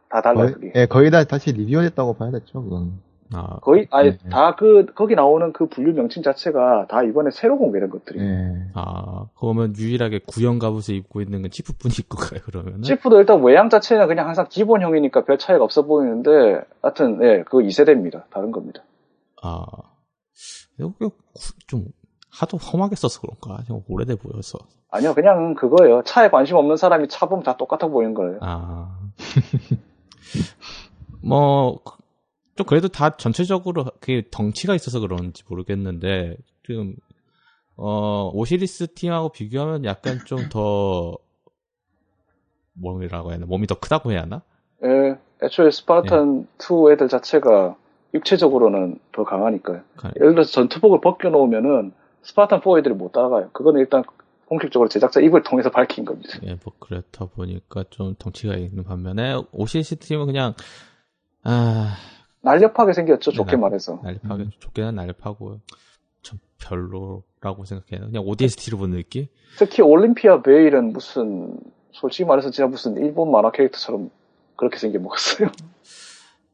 다 달라요. 거의, 그게. 예, 거의 다 다시 리뷰했다고 봐야겠죠, 그건. 아, 거의 아니 네. 다그 거기 나오는 그 분류 명칭 자체가 다 이번에 새로 공개된 것들이에요. 예. 아, 그러면 유일하게 구형 갑옷을 입고 있는 건 치프뿐 입고 가요, 그러면은? 치프도 일단 외양 자체는 그냥 항상 기본형이니까 별 차이가 없어 보이는데 하여튼 예, 그거 2세대입니다. 다른 겁니다. 아, 좀 하도 험하게 써서 그런가? 좀 오래돼 보여서. 아니요, 그냥 그거예요. 차에 관심 없는 사람이 차 보면 다 똑같아 보이는 거예요. 아. 뭐, 그- 좀 그래도 다 전체적으로 그 덩치가 있어서 그런지 모르겠는데, 지금, 어, 오시리스 팀하고 비교하면 약간 좀 더, 뭐라고 해야 하나? 몸이 더 크다고 해야 하나? 예, 애초에 Spartan 2 애들 자체가 육체적으로는 더 강하니까요. 가- 예를 들어서 전투복을 벗겨놓으면은 Spartan 4 애들이 못 따라가요. 그거는 일단 공식적으로 제작자 입을 통해서 밝힌 겁니다. 예, 뭐, 그렇다 보니까 좀 덩치가 있는 반면에, 오시리스 팀은 그냥, 아, 날렵하게 생겼죠, 좋게 네, 날- 말해서. 날파게, 좋게는 날파고, 좀 별로라고 생각해요. 그냥 ODST로 보는 느낌? 특히 올림피아 베일은 무슨 솔직히 말해서 진짜 무슨 일본 만화 캐릭터처럼 그렇게 생겨 먹었어요.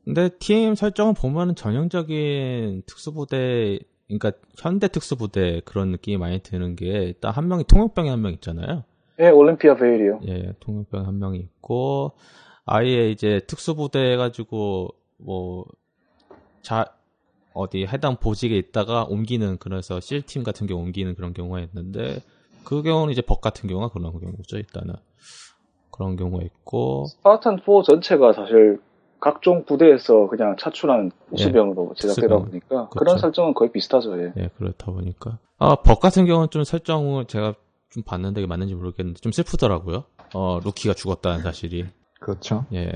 근데 팀 설정을 보면은 전형적인 특수부대, 그러니까 현대 특수부대 그런 느낌이 많이 드는 게 일단 한 명이 통역병이 한 명 있잖아요. 예, 올림피아 베일이요. 예, 통역병 한 명이 있고 아예 이제 특수부대 해가지고 뭐 자 어디 해당 보직에 있다가 옮기는 그래서 실팀 같은 경우 옮기는 그런 경우가 있는데 그 경우는 이제 벅 같은 경우가 그런 경우죠 일단은 그런 경우가 있고 스파르탄 4 전체가 사실 각종 부대에서 그냥 차출한 우수병으로 제작되다 특수병. 보니까 그렇죠. 그런 설정은 거의 비슷하죠. 예. 예, 그렇다 보니까. 아, 벅 같은 경우는 좀 설정을 제가 좀 봤는데 이게 맞는지 모르겠는데 좀 슬프더라고요. 어, 루키가 죽었다는 사실이. 그렇죠. 예.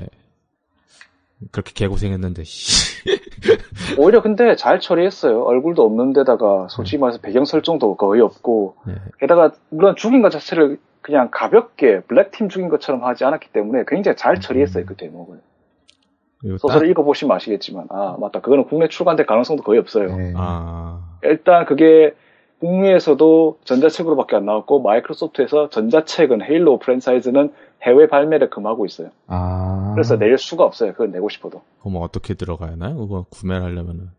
그렇게 개고생했는데, 씨. 오히려 근데 잘 처리했어요. 얼굴도 없는 데다가 솔직히 말해서 배경 설정도 거의 없고 예. 게다가 물론 죽인 것 자체를 그냥 가볍게 블랙팀 죽인 것처럼 하지 않았기 때문에 굉장히 잘 처리했어요 그 대목을. 소설을 딱- 읽어보시면 아시겠지만 아 맞다 그거는 국내 출간될 가능성도 거의 없어요. 예. 아, 일단 그게 국내에서도 전자책으로밖에 안 나왔고 마이크로소프트에서 전자책은 헤일로 프랜차이즈는 해외 발매를 금하고 있어요. 아. 그래서 낼 수가 없어요. 그걸 내고 싶어도. 그럼 어떻게 들어가야 하나요? 그거 구매를 하려면은.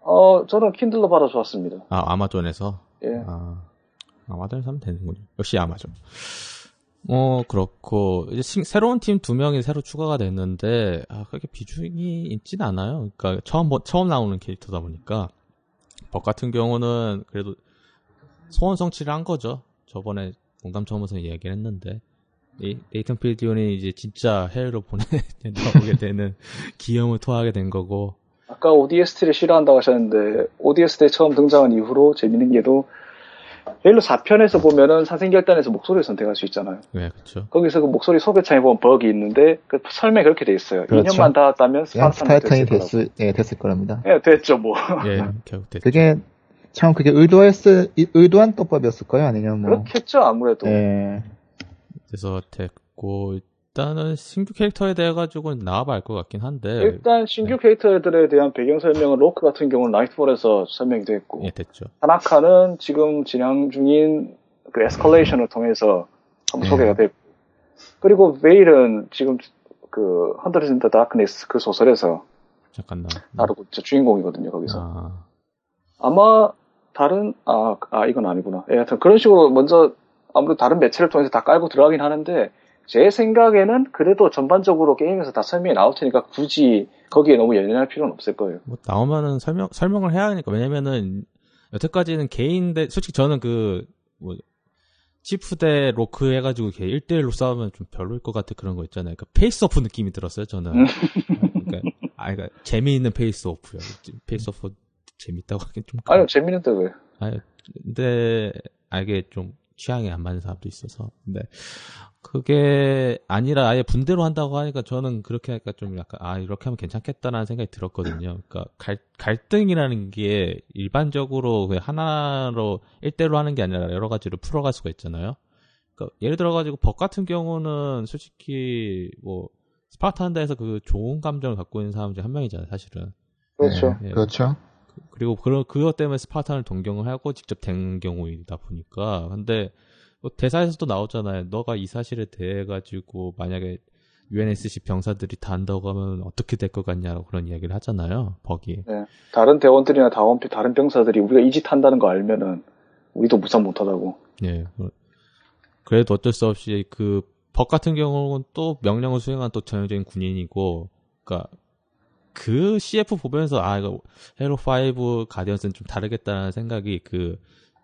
어 저는 킨들로 받아 좋았습니다. 아, 아마존에서? 예. 아, 아마존에서 하면 되는군요. 역시 아마존. 뭐, 그렇고, 이제 신- 새로운 팀 두 명이 새로 추가가 됐는데, 아, 그렇게 비중이 있진 않아요. 그러니까, 처음, 보- 처음 나오는 캐릭터다 보니까. 벅 같은 경우는 그래도 소원 성취를 한 거죠. 저번에 농담 처음에서 이야기를 했는데. 이, 네이튼 필디온이 이제 진짜 해외로 보내, 나오게 되는 기염을 토하게 된 거고, 아까 ODST를 싫어한다고 하셨는데 ODST 처음 등장한 이후로 재밌는 게도 헤일로 4편에서 보면은 사생결단에서 목소리를 선택할 수 있잖아요. 네, 그렇죠. 거기서 그 목소리 소개창에 보면 버기 있는데 그 설명이 그렇게 돼 있어요. 그렇죠. 2년만 닿았다면 그냥 스파르탄이 됐을 예, 됐을 거랍니다. 예, 됐죠 뭐. 예, 결국 됐죠. 그게, 참 그게 의도했을, 이- 의도한 떡밥이었을까요? 아니면 뭐. 그렇겠죠 아무래도. 예. 그래서 됐고 일단은 신규 캐릭터에 대해 가지고는 나와봐 알것 같긴 한데 일단 신규 캐릭터들에 대한 배경 설명은 로크 같은 경우는 나이트볼에서 설명이 됐고 예 됐죠. 타나카는 지금 진행 중인 그 에스컬레이션을 통해서 한번 네. 소개가 됐고 그리고 베일은 지금 그 Hunters in the Darkness 그 소설에서 잠깐 나. 있죠 주인공이거든요 거기서 아, 아마 다른 아, 아 이건 아니구나 예, 하여튼 그런 식으로 먼저 아무래도 다른 매체를 통해서 다 깔고 들어가긴 하는데 제 생각에는 그래도 전반적으로 게임에서 다 설명이 나올 테니까 굳이 거기에 너무 연연할 필요는 없을 거예요 뭐 나오면은 설명 설명을 해야 하니까 왜냐면은 여태까지는 개인 대 솔직히 저는 그뭐 치프 대 로크 해가지고 이렇게 1대1로 싸우면 좀 별로일 것 같아 그런 거 있잖아요. 그러니까 Face Off 느낌이 들었어요 저는. 그러니까 아 그러니까 재미있는 Face Off요. Face Off 재밌다고 하긴 좀. 아니요 재밌는데 왜 아니, 근데, 아, 이게 좀 취향이 안 맞는 사람도 있어서. 근데, 그게 아니라 아예 분대로 한다고 하니까 저는 그렇게 하니까 좀 약간, 아, 이렇게 하면 괜찮겠다라는 생각이 들었거든요. 그러니까 갈, 갈등이라는 게 일반적으로 하나로, 일대로 하는 게 아니라 여러 가지로 풀어갈 수가 있잖아요. 그러니까 예를 들어 가지고 벅 같은 경우는 솔직히 뭐, 스파르탄다에서 그 좋은 감정을 갖고 있는 사람 중 한 명이잖아요, 사실은. 그렇죠 예, 예. 그렇죠. 그리고 그런 그것 때문에 스파르탄을 동경을 하고 직접 된 경우이다 보니까 근데 뭐 대사에서도 나오잖아요. 너가 이 사실에 대해 가지고 만약에 UNSC 병사들이 다 한다고 하면 어떻게 될 것 같냐고 그런 이야기를 하잖아요. 버기. 다른 대원들이나 다원 다른 병사들이 우리가 이 짓 한다는 거 알면은 우리도 무상 못하다고 예. 그래도 어쩔 수 없이 그 벅 같은 경우는 또 명령을 수행한 또 전형적인 군인이고, 그니까 그 CF 보면서 아 이거 헤일로 5 가디언스는 좀 다르겠다는 생각이 그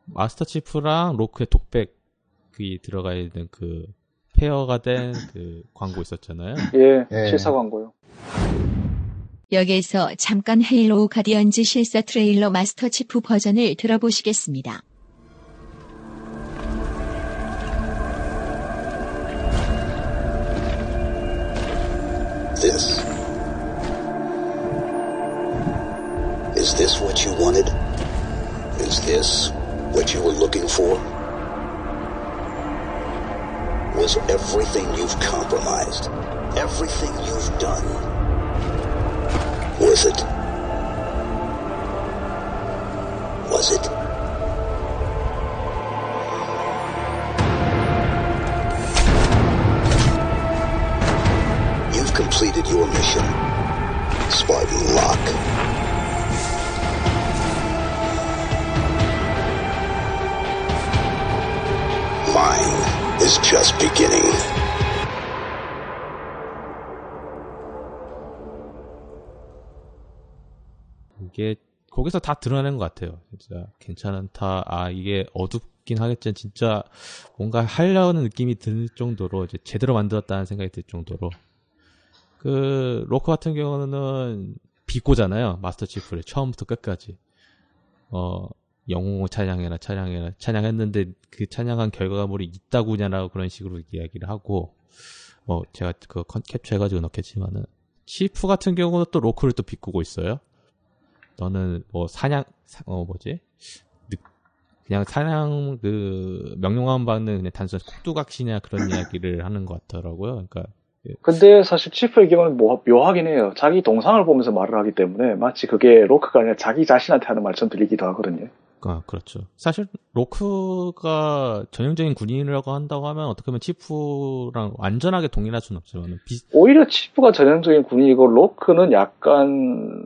마스터 치프랑 로크의 독백이 들어가 있는 그 pair가 된 그 광고 있었잖아요. 예, 예. 실사 광고요 여기에서 잠깐 헤일로우 가디언즈 실사 트레일러 마스터 치프 버전을 들어보시겠습니다. This. What you wanted? Is this what you were looking for? Was everything you've compromised, everything you've done, worth it? Was it? You've completed your mission, Spartan Locke. Mine is just beginning. 이게 거기서 다 드러내는 것 같아요. 진짜 괜찮다. 아 이게 어둡긴 하겠지만 진짜 뭔가 하려는 느낌이 들 정도로 이제 제대로 만들었다는 생각이 들 정도로 그 로크 같은 경우는 비꼬잖아요. 마스터 치프를 처음부터 끝까지 어 영웅을 찬양해라 찬양해라 찬양했는데 그 찬양한 결과물이 이따구냐라고 그런 식으로 이야기를 하고 뭐 제가 그 컨- 캡처해가지고 넣겠지만은 치프 같은 경우는 또 로크를 또 비꼬고 있어요. 너는 뭐 사냥 사- 어 뭐지 느- 그냥 사냥 그 명령만 받는 그냥 단순한 콕두각시냐 그런 이야기를 하는 것 같더라고요. 그러니까 근데 사실 치프의 경우는 뭐, 묘하긴 해요. 자기 동상을 보면서 말을 하기 때문에 마치 그게 로크가 아니라 자기 자신한테 하는 말처럼 들리기도 하거든요. 아, 그렇죠. 사실 로크가 전형적인 군인이라고 한다고 하면 어떻게 보면 치프랑 완전하게 동일할 수는 없지만 비 오히려 치프가 전형적인 군인이고 로크는 약간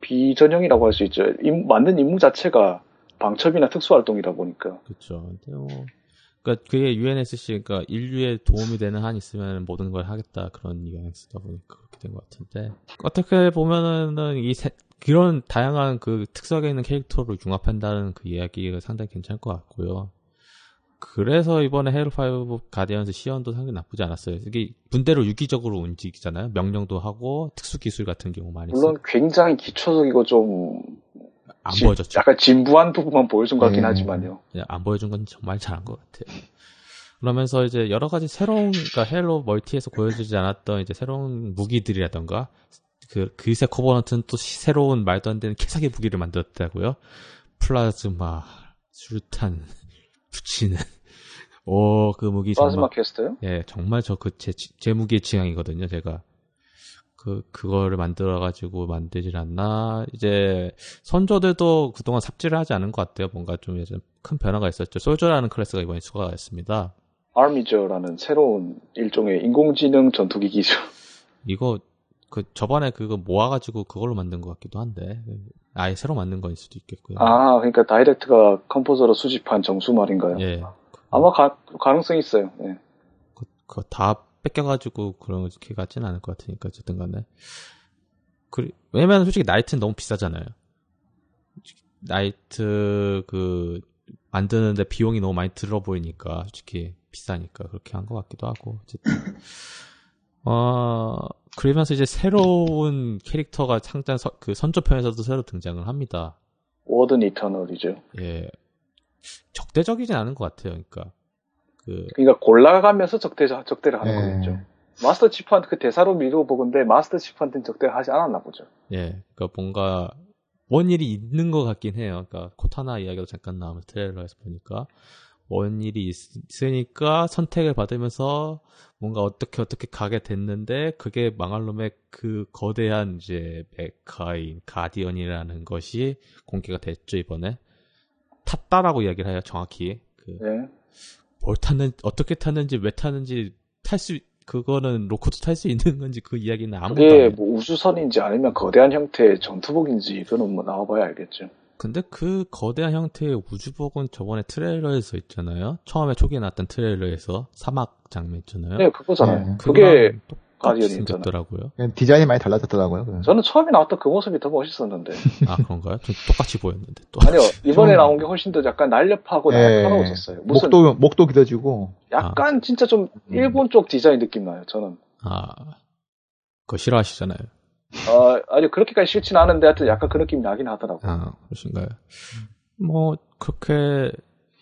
비전형이라고 할 수 있죠. 임- 만든 임무 자체가 방첩이나 특수활동이다 보니까. 그렇죠. 근데 뭐 그러니까 그게 UNSC 그러니까 인류에 도움이 되는 한 있으면 모든 걸 하겠다 그런 뉘앙스다 보니까 그렇게 된 것 같은데 어떻게 보면은 이 세- 그런 다양한 그 특성에 있는 캐릭터를 융합한다는 그 이야기가 상당히 괜찮을 것 같고요. 그래서 이번에 헤로5 가디언스 시연도 상당히 나쁘지 않았어요. 이게 분대로 유기적으로 움직이잖아요. 명령도 하고 특수 기술 같은 경우 많이 물론 쓰고. 굉장히 기초적이고 좀안 진- 보여줬죠. 약간 진부한 부분만 보여준 것 같긴 네. 하지만요. 안 보여준 건 정말 잘한 것 같아요. 그러면서 이제 여러 가지 새로운, 그러니까 헤일로 멀티에서 보여주지 않았던 이제 새로운 무기들이라던가, 그, 그 새 코버넌트는 또 시- 새로운 말도 안 되는 개사기 무기를 만들었다고요. 플라즈마, 수류탄, 붙이는. 오, 그 무기 정말. plasma caster요? 예, 정말 저 그 제, 제 무기의 취향이거든요, 제가. 그, 그거를 만들어 가지고 만들질 않나. 이제, 선조들도 그동안 삽질을 하지 않은 것 같아요. 뭔가 좀 이제 큰 변화가 있었죠. soldier라는 클래스가 이번에 추가가 됐습니다. armiger라는 새로운 일종의 인공지능 전투기 기술. 이거, 그, 저번에 그거 모아가지고 그걸로 만든 것 같기도 한데. 아예 새로 만든 거일 수도 있겠고요. 아, 그러니까 다이댁트가 composer로 수집한 정수 말인가요? 예. 아마 가, 가능성이 있어요. 예. 그, 그거 다 뺏겨가지고 그렇게 같지는 않을 것 같으니까, 어쨌든 간에. 그, 왜냐면 솔직히 나이트는 너무 비싸잖아요. 나이트, 그, 만드는데 비용이 너무 많이 들어 보이니까, 솔직히 비싸니까 그렇게 한 것 같기도 하고, 어쨌든. 어, 그러면서 이제 새로운 캐릭터가 상장, 서- 그 선조편에서도 새로 등장을 합니다. 워든 이터널이죠. 예. 적대적이진 않은 것 같아요, 그러니까. 그, 그러니까 골라가면서 적대, 적대를 하는 예. 거겠죠. 마스터 치프한테 그 대사로 미루어 보건데 마스터 치프한테는 적대를 하지 않았나 보죠. 예, 그러니까 뭔가 원일이 있는 것 같긴 해요. 그러니까 코타나 이야기도 잠깐 나오면 트레일러에서 보니까 원일이 있으니까 선택을 받으면서 뭔가 어떻게 어떻게 가게 됐는데 그게 망할 놈의 그 거대한 이제 메카인 가디언이라는 것이 공개가 됐죠 이번에 탔다라고 이야기를 해요 정확히 그 예. 뭘 탔는 어떻게 탔는지 왜 탔는지 탈 수 그거는 로코도 탈 수 있는 건지 그 이야기는 아무도 안 그게. 뭐 우주선인지 아니면 거대한 형태의 전투복인지 그거는 뭐 나와봐야 알겠죠. 근데 그 거대한 형태의 우주복은 저번에 트레일러에서 있잖아요. 처음에 초기에 나왔던 트레일러에서 사막 장면 있잖아요. 네, 그거잖아요. 네. 그게 똑같이. 생겼더라고요. 그냥 디자인이 많이 달라졌더라고요. 그냥. 저는 처음에 나왔던 그 모습이 더 멋있었는데. 아 그런가요? 좀 똑같이 보였는데 또. 아니요, 이번에 좀- 나온 게 훨씬 더 약간 날렵하고 예. 날카로워졌어요. 무슨 목도 목도 길어지고 약간 진짜 좀 일본 쪽 디자인 느낌 나요, 저는. 아 그거 싫어하시잖아요. 어, 아니, 그렇게까지 싫진 않은데 하여튼 약간 그 느낌이 나긴 하더라고요. 아 그러신가요? 뭐 그렇게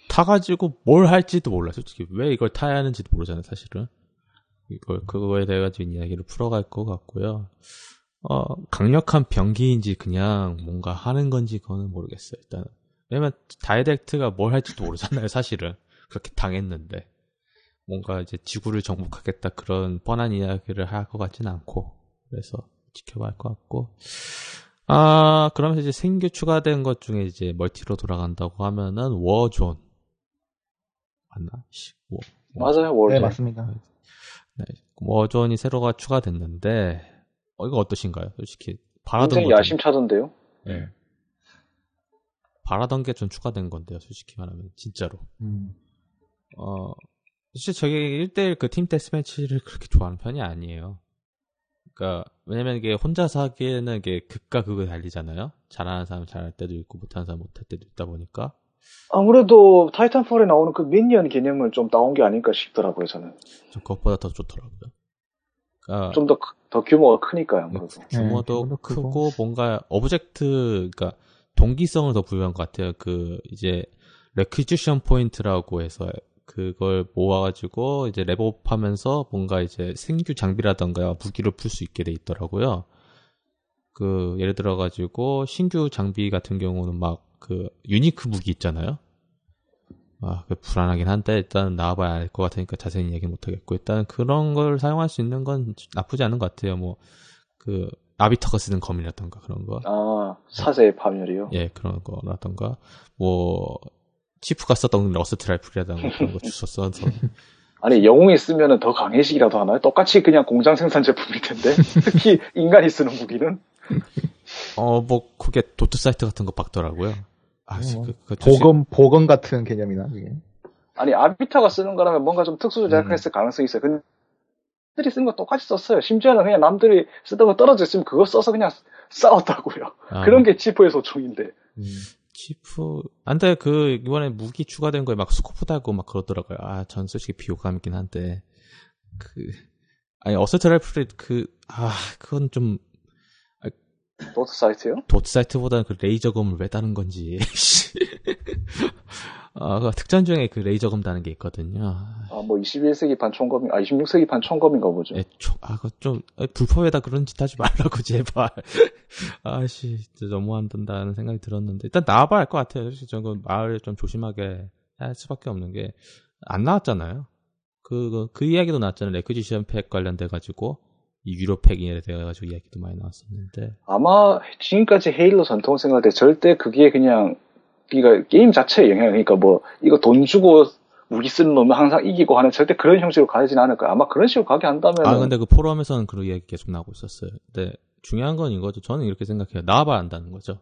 타 가지고 뭘 할지도 몰라. 요 솔직히 왜 이걸 타야 하는지도 모르잖아요. 사실은 이걸 그거에 대해 가지고 이야기를 풀어갈 것 같고요. 어 강력한 병기인지 그냥 뭔가 하는 건지 그거는 모르겠어요. 일단 왜냐면 다이렉트가 뭘 할지도 모르잖아요. 사실은 그렇게 당했는데 뭔가 이제 지구를 정복하겠다 그런 뻔한 이야기를 할 것 같지는 않고 그래서 지켜봐야 할 것 같고 아 그러면서 이제 신규 추가된 것 중에 이제 멀티로 돌아간다고 하면은 워존 맞나? 씨, 워, 맞아요, 월드. 네 맞습니다. 네, warzone이 새로가 추가됐는데 어 이거 어떠신가요? 솔직히 바라던 굉장히 것 야심차던데요? 예. 바라던 게 좀 추가된 건데요, 솔직히 말하면 진짜로. 음. 어, 사실 제가 1대1 그 team deathmatch를 그렇게 좋아하는 편이 아니에요. 그러니까 왜냐면 이게 혼자서 하기에는 이게 극과 극을 달리잖아요. 잘하는 사람 잘할 때도 있고 못하는 사람 못할 때도 있다 보니까 아무래도 타이탄폴에 나오는 그 minion 개념을 좀 따온 게 아닐까 싶더라고요, 저는. 좀 그것보다 더 좋더라고요. 그러니까 좀 더, 더 규모가 크니까요, 아무래도. 규모도 규모도 크고, 크고. 뭔가 object 그러니까 동기성을 더 부여한 것 같아요. 그 이제 requisition point라고 해서 그걸 모아가지고 이제 렙업하면서 뭔가 이제 신규 장비라던가 무기를 풀 수 있게 돼 있더라고요. 그 예를 들어가지고 신규 장비 같은 경우는 막 그 unique 무기 있잖아요. 아, 그 불안하긴 한데 일단 나와봐야 알 것 같으니까 자세히 얘기 못하겠고 일단 그런 걸 사용할 수 있는 건 나쁘지 않은 것 같아요. 뭐 그 아비터가 쓰는 검이라던가 그런 거, 아, 사제의 파멸이요? 예 그런 거라던가 뭐 치프가 썼던 assault rifle이라던가 그런 거 써서 아니, 영웅이 쓰면은 더 강해지기라도 하나요? 똑같이 그냥 공장 생산 제품일 텐데. 특히 인간이 쓰는 무기는. 어 뭐 그게 dot sight 같은 거 박더라고요. 아, 뭐, 그, 그 보건 보건 같은 개념이나 이게. 아니, 아비터가 쓰는 거라면 뭔가 좀 특수 음. 제작했을 가능성이 있어요. 근데 남들이 쓰는 거 똑같이 썼어요. 심지어는 그냥 남들이 쓰던 거 떨어져 있으면 그거 써서 그냥 싸웠다고요. 아, 그런 게 치프의 소총인데. 치프. 안돼 그 이번에 무기 추가된 거에 막 scope 달고 막 그러더라고요. 아, 전 솔직히 비호감이긴 한데 그 아니 assault rifle이 그 아 그건 좀 아, dot sight요? dot sight보다는 그 레이저검을 왜 다는 건지. 아, 그 특전 중에 그 레이저 검 다는 게 있거든요. 아, 뭐 21세기판 총검이, 아, 26세기판 총검인가 보죠. 예, 총, 아, 그 좀, 아, bullpup에다 그런 짓 하지 말라고, 제발. 아씨, 진짜 너무한다는 생각이 들었는데, 일단 나와봐야 할 것 같아요. 솔직히 저는 말을 좀 조심하게 할 수밖에 없는 게, 안 나왔잖아요. 그, 그, 그 이야기도 나왔잖아요. requisition pack 관련돼가지고, 이 유료 팩이 돼가지고 이야기도 많이 나왔었는데. 아마 지금까지 헤일로 전통 생각할 때 절대 그게 그냥 그러니까 게임 자체의 영향 그러니까 뭐 이거 돈 주고 무기 쓰는 놈은 항상 이기고 하는 절대 그런 형식으로 가지는 않을 거야. 아마 그런 식으로 가게 한다면 아, 근데 그 포럼에서는 그런 이야기 계속 나오고 있었어요. 근데 중요한 건 이거죠. 저는 이렇게 생각해요. 나와봐야 한다는 거죠.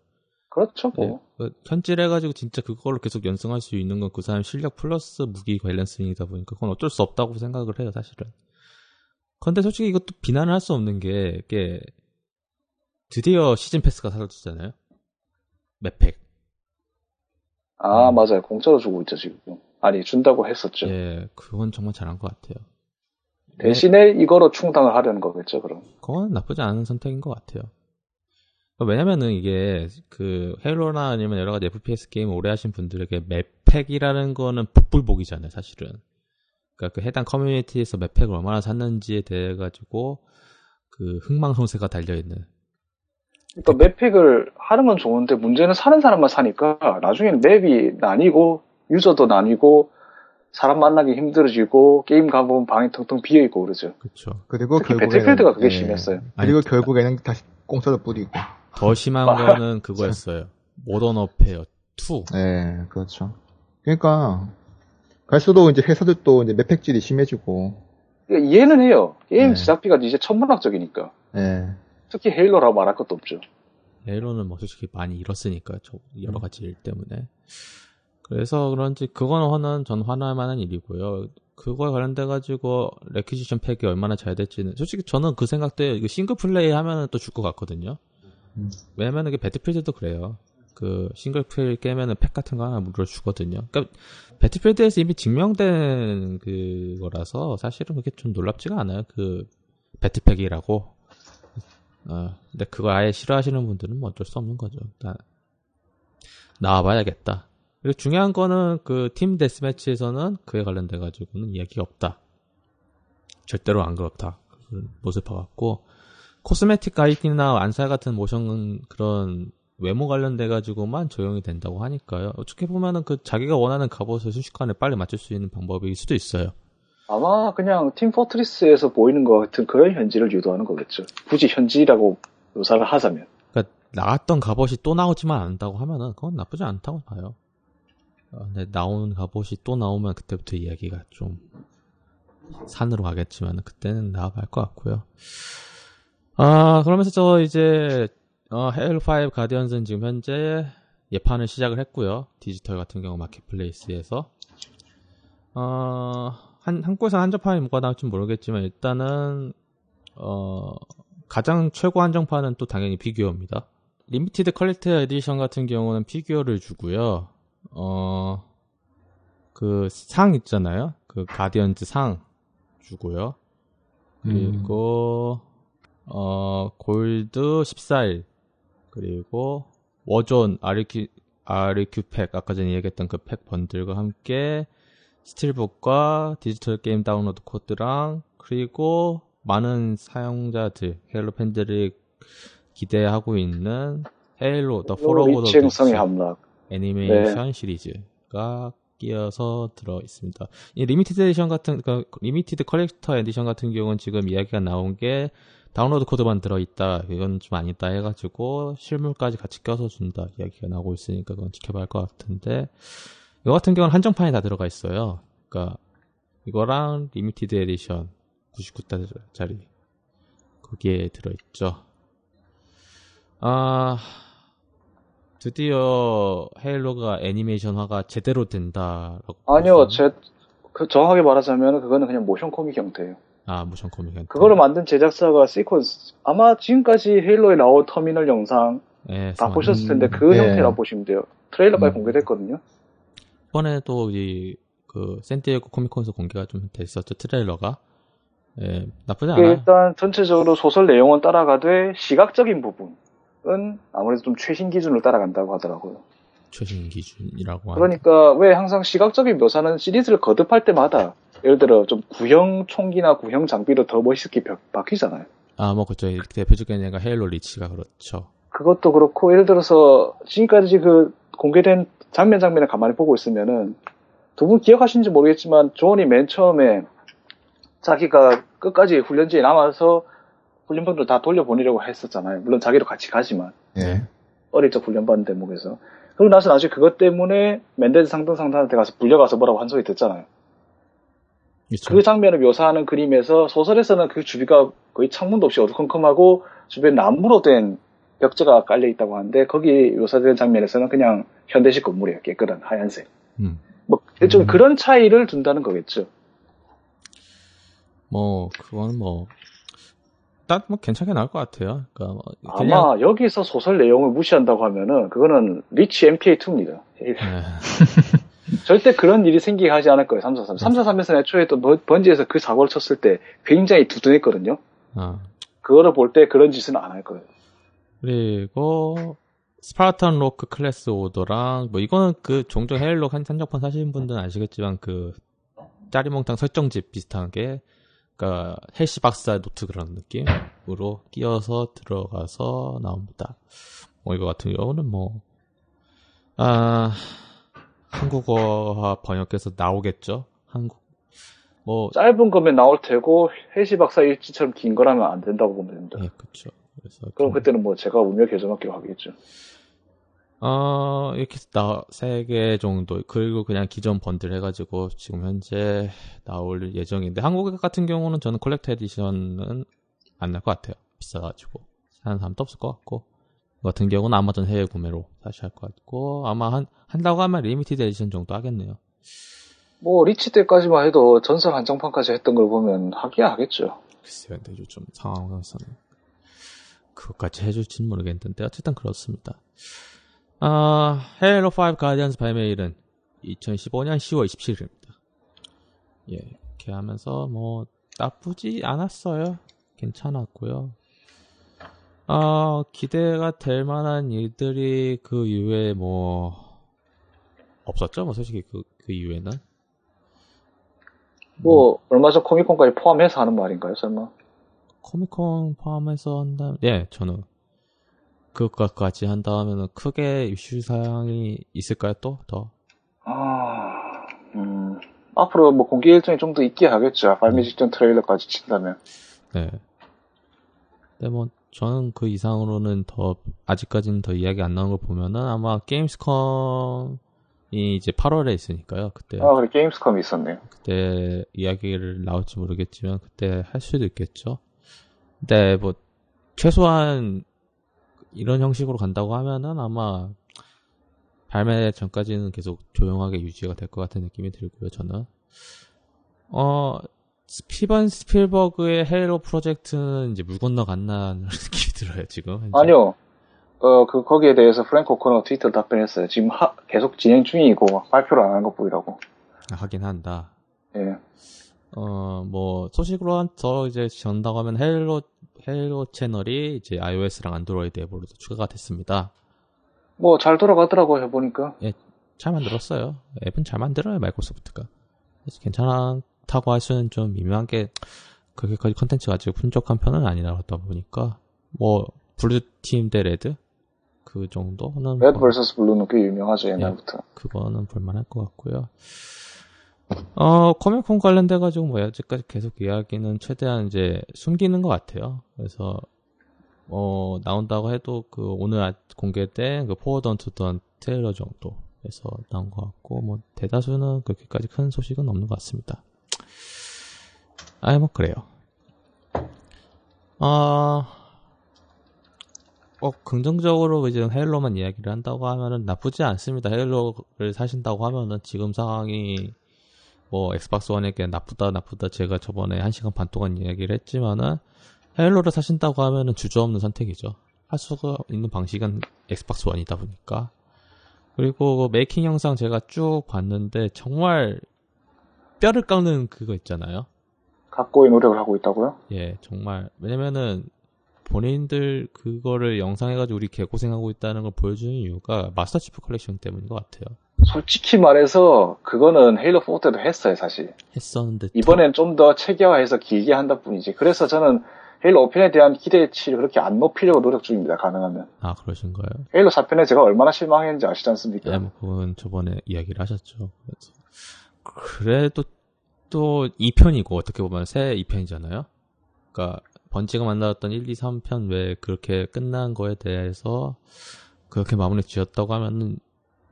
그렇죠. 뭐. 예, 그 현질해가지고 진짜 그걸로 계속 연승할 수 있는 건 그 사람 실력 플러스 무기 밸런스이다 보니까 그건 어쩔 수 없다고 생각을 해요, 사실은. 근데 솔직히 이것도 비난을 할 수 없는 게, 이게, 드디어 시즌 패스가 사라졌잖아요? 맵팩. 아 맞아요. 공짜로 주고 있죠 지금. 아니 준다고 했었죠. 예, 그건 정말 잘한 것 같아요. 대신에 이거로 충당을 하려는 거겠죠 그럼. 그건 나쁘지 않은 선택인 것 같아요. 왜냐면은 이게 그 헤일로나 아니면 여러 가지 FPS 게임 오래 하신 분들에게 맵팩이라는 거는 복불복이잖아요, 사실은. 그러니까 그 해당 커뮤니티에서 map pack을 얼마나 샀는지에 대해 가지고 그 흥망성쇠가 달려 있는. 그러니까 map pack을 하는 건 좋은데 문제는 사는 사람만 사니까 나중에는 map이 나뉘고 user도 나뉘고 사람 만나기 힘들어지고 게임 가보면 방이 텅텅 비어 있고 그러죠. 그렇죠. 그리고 특히 결국에는 배틀필드가 그게 예. 심했어요. 그리고 아니, 결국에는 다시 공짜로 뿌리고. 더 심한 거는 그거였어요. 모던 워페어 2. 예, 그렇죠. 그러니까 갈수록 이제 회사들도 이제 map pack질이 심해지고. 그러니까 이해는 해요. 게임 네. 제작비가 이제 천문학적이니까. 예. 특히 헤일로라고 말할 것도 없죠. 헤일로는 뭐 솔직히 많이 잃었으니까 저 여러 가지 일 때문에 그래서 그런지 그거는 전 화날 만한 일이고요. 그거에 관련돼 가지고 Requisition Pack이 얼마나 잘 될지는 솔직히 저는 그 생각도. 이거 single play 하면은 또 줄 것 같거든요. 음. 왜냐면 이게 배틀필드도 그래요. 그 싱글 플레이 깨면은 팩 같은 거 하나 물어 주거든요. 그러니까 배틀필드에서 이미 증명된 그거라서 사실은 그게 좀 놀랍지가 않아요. 그 배틀팩이라고. 어, 근데 그걸 아예 싫어하시는 분들은 뭐 어쩔 수 없는 거죠. 나, 나와봐야겠다. 그리고 중요한 거는 그 팀 데스매치에서는 그에 관련돼 가지고는 이야기가 없다. 절대로 안 그렇다. 그 모습 봐갖고 코스메틱 가입이나 안살 같은 모션 그런 외모 관련돼 가지고만 적용이 된다고 하니까요. 어떻게 보면은 그 자기가 원하는 갑옷을 순식간에 빨리 맞출 수 있는 방법일 수도 있어요. 아마 그냥 팀 포트리스에서 보이는 것 같은 그런 현지를 유도하는 거겠죠. 굳이 현지라고 묘사를 하자면. 그러니까 나왔던 갑옷이 또 나오지만 않는다고 하면은 그건 나쁘지 않다고 봐요. 어, 근데 나오는 갑옷이 또 나오면 그때부터 이야기가 좀 산으로 가겠지만 그때는 할것 같고요. 아 그러면서 저 이제 어, 헤일로5 가디언즈는 지금 현재 예판을 시작을 했고요. 디지털 같은 경우 marketplace에서 어, 한, 한국에서 한정판이 뭐가 나올지 모르겠지만 일단은 어, 가장 최고 한정판은 또 당연히 피규어입니다. Limited Collector Edition 같은 경우는 피규어를 주고요. 어, 그 상 있잖아요. 그 가디언즈 상 주고요. 그리고 어 골드 14일 그리고 Warzone REQ REQ Pack 아까 전에 얘기했던 그 pack bundle과 함께 steelbook과 디지털 게임 다운로드 코드랑 그리고 많은 사용자들 헤일로 팬들이 기대하고 있는 헤일로 The Fall of Reach 리치행성의 함락. 애니메이션 시리즈가 끼어서 들어 있습니다. 이 Limited Edition 같은 그러니까 Limited Collector Edition 같은 경우는 지금 이야기가 나온 게 다운로드 코드만 들어 있다. 이건 좀 아니다 해 가지고 실물까지 같이 껴서 준다. 이야기가 나오고 있으니까 그건 지켜봐야 할 것 같은데 이거 같은 경우는 한정판이 다 들어가 있어요. 그러니까 이거랑 Limited Edition 99달러짜리 거기에 들어 있죠. 아 드디어 헤일로가 애니메이션화가 제대로 된다라고. 아니요? 제, 그 정확하게 말하자면 그거는 그냥 모션 코믹 형태예요. 아 모션 코믹. 그거를 만든 제작사가 시퀀스. 아마 지금까지 헤일로에 나온 터미널 영상 예, 다 선- 보셨을 텐데 음, 그 네. 형태라고 보시면 돼요. 트레일러까지 음. 공개됐거든요. 이번에도 이 그 샌디에고 코미콘에서 공개가 좀 됐었죠 트레일러가. 예, 나쁘지 그게 않아요. 일단 전체적으로 소설 내용은 따라가되 시각적인 부분, 아무래도 좀 최신 기준을 따라간다고 하더라고요. 최신 기준이라고 하는. 그러니까 왜 항상 시각적인 묘사는 시리즈를 거듭할 때마다 예를 들어 좀 구형 총기나 구형 장비로 더 멋있게 바- 바뀌잖아요. 아, 뭐, 그쵸. 대표적인 얘가 헤일로 리치가 그렇죠. 그것도 그렇고 예를 들어서 지금까지 그 공개된 장면 장면을 가만히 보고 있으면은 두 분 기억하시는지 모르겠지만 조언이 맨 처음에 자기가 끝까지 훈련지에 남아서 훈련병들 다 돌려보내려고 했었잖아요. 물론 자기도 같이 가지만 예. 어릴 적 훈련받은 대목에서 그리고 나서 나중에 그것 때문에 맨데스 상등 상단한테 가서 불려가서 뭐라고 한 소리 듣잖아요. 그쵸. 그 장면을 묘사하는 그림에서 소설에서는 그 주위가 거의 창문도 없이 어두컴컴하고 주변에 나무로 된 벽지가 깔려 있다고 하는데 거기 묘사된 장면에서는 그냥 현대식 건물이에요. 깨끗한 하얀색. 음. 뭐 일종의 음. 그런 차이를 둔다는 거겠죠. 뭐, 그건 뭐, 딱뭐 괜찮게 나올 것 같아요. 그러니까 뭐 그냥 아마 여기서 소설 내용을 무시한다고 하면은 그거는 리치 MK2입니다. 네. 절대 그런 일이 생기게 하지 않을 거예요. 343. 343에서는 애초에 또 번- 번지에서 그 사고를 쳤을 때 굉장히 두둑했거든요. 아. 그거를 볼 때 그런 짓은 안 할 거예요. 그리고 스파르탄 로크 클래스 오더랑 뭐 이거는 그 종종 헤일로 한 한정판 사시는 분들은 아시겠지만 그 짜리몽땅 설정집 비슷하게 그러니까 헬시 박사 노트 그런 느낌으로 끼어서 들어가서 나옵니다. 뭐 이거 같은 경우는 뭐 아, 한국어화 번역해서 나오겠죠. 한국 뭐 짧은 거면 나올 테고 헬시 박사 일지처럼 긴 거라면 안 된다고 보면 됩니다. 예, 그렇죠. 그래서 그럼 좀- 그때는 뭐 제가 운명 개조받기로 하겠죠. 어, 이렇게 나, 세 개 정도, 그리고 그냥 기존 번들 해가지고 지금 현재 나올 예정인데, 한국 같은 경우는 저는 Collector Edition은 안 날 것 같아요. 비싸가지고. 사는 사람도 없을 것 같고. 그 같은 경우는 아마존 해외 구매로 다시 할 것 같고, 아마 한, 한다고 하면 Limited Edition 정도 하겠네요. 뭐 리치 때까지만 해도 전설 한정판까지 했던 걸 보면 하기야 하겠죠. 글쎄요, 근데 요즘 상황에서는 그것까지 해줄지는 모르겠는데 어쨌든 그렇습니다. 아, 헤일로 5 가디언스 발매일은 2015년 10월 27일입니다. 예, 이렇게 하면서 뭐 나쁘지 않았어요. 괜찮았고요. 아, 기대가 될 만한 일들이 그 이후에 뭐 없었죠. 뭐 솔직히 그, 그 이후에는 뭐 얼마 전 코미콘까지 포함해서 하는 말인가요, 설마? 코미콘 포함해서 한다면, 예, 저는 그것까지 한다면은 크게 이슈 사항이 있을까요? 또 더? 아, 음, 앞으로 뭐 공개 일정이 좀 더 있게 하겠죠. 발매 직전 트레일러까지 친다면. 네. 근데 뭐 저는 그 이상으로는 더 아직까지는 더 이야기 안 나온 걸 보면은 아마 게임스컴이 이제 8월에 있으니까요. 그때 아, 그래 게임스컴이 있었네요. 그때 이야기를 나올지 모르겠지만 그때 할 수도 있겠죠. 근데 뭐 최소한 이런 형식으로 간다고 하면은 아마 발매 전까지는 계속 조용하게 유지가 될 것 같은 느낌이 들고요. 저는 어 스피번 스필버그의 헤일로 프로젝트는 이제 물 건너 갔나 느낌이 들어요 지금. 현재. 아니요. 어, 그, 거기에 대해서 프랭크 오코너 트위터로 답변했어요. 지금 하- 계속 진행 중이고, 발표를 안 한것 보이라고. 아, 하긴 한다. 예. 어, 뭐, 소식으로 한, 더 이제 전한다고 하면 헤일로, 헤일로 채널이 이제 iOS랑 안드로이드 앱으로도 추가가 됐습니다. 뭐, 잘 돌아가더라고, 해보니까. 잘 만들었어요. 앱은 잘 만들어요, 마이크로소프트가. 그래서 괜찮다고 할 수는 좀 미묘한 게, 그렇게까지 컨텐츠가 아직 풍족한 편은 아니라다 보니까, 뭐, 블루팀 대 레드? 그 정도는. Red 뭐- vs Blue는 꽤 유명하죠, 옛날부터. 그거는 볼만할 것 같고요. 어, 코미콘 관련돼가지고 뭐 여태까지 계속 이야기는 최대한 이제 숨기는 것 같아요. 그래서, 어, 나온다고 해도 그 오늘 아- 공개된 그 Forward Unto Dawn 트레일러 정도에서 나온 것 같고, 뭐 대다수는 그렇게까지 큰 소식은 없는 것 같습니다. 아이, 뭐 그래요. 아, 어, 긍정적으로 이제 헤일로만 이야기를 한다고 하면은 나쁘지 않습니다. 헤일로를 사신다고 하면은 지금 상황이 뭐 엑스박스 원에게 나쁘다 나쁘다 제가 저번에 한 시간 반 동안 이야기를 했지만은 헤일로를 사신다고 하면은 주저없는 선택이죠. 할 수가 있는 방식은 엑스박스 원이다 보니까 그리고 그 메이킹 영상 제가 쭉 봤는데 정말 뼈를 깎는 그거 있잖아요. 각고의 노력을 하고 있다고요? 예, 정말 왜냐면은 본인들 그거를 영상해가지고 우리 개고생하고 있다는 걸 보여주는 이유가 마스터 치프 컬렉션 때문인 것 같아요. 솔직히 말해서 그거는 헤일로 4 때도 했어요, 사실. 했었는데 이번엔 좀 더 체계화해서 길게 한다 뿐이지. 그래서 저는 헤일로 5편에 대한 기대치를 그렇게 안 높이려고 노력 중입니다, 가능하면. 아 그러신가요? 헤일로 4편에 제가 얼마나 실망했는지 아시지 않습니까? 예, 뭐 그건 저번에 이야기를 하셨죠. 그래서 그래도 또 2편이고 어떻게 보면 새 2편이잖아요. 그러니까 번지가 만나왔던 1, 2, 3편 왜 그렇게 끝난 거에 대해서 그렇게 마무리 지었다고 하면은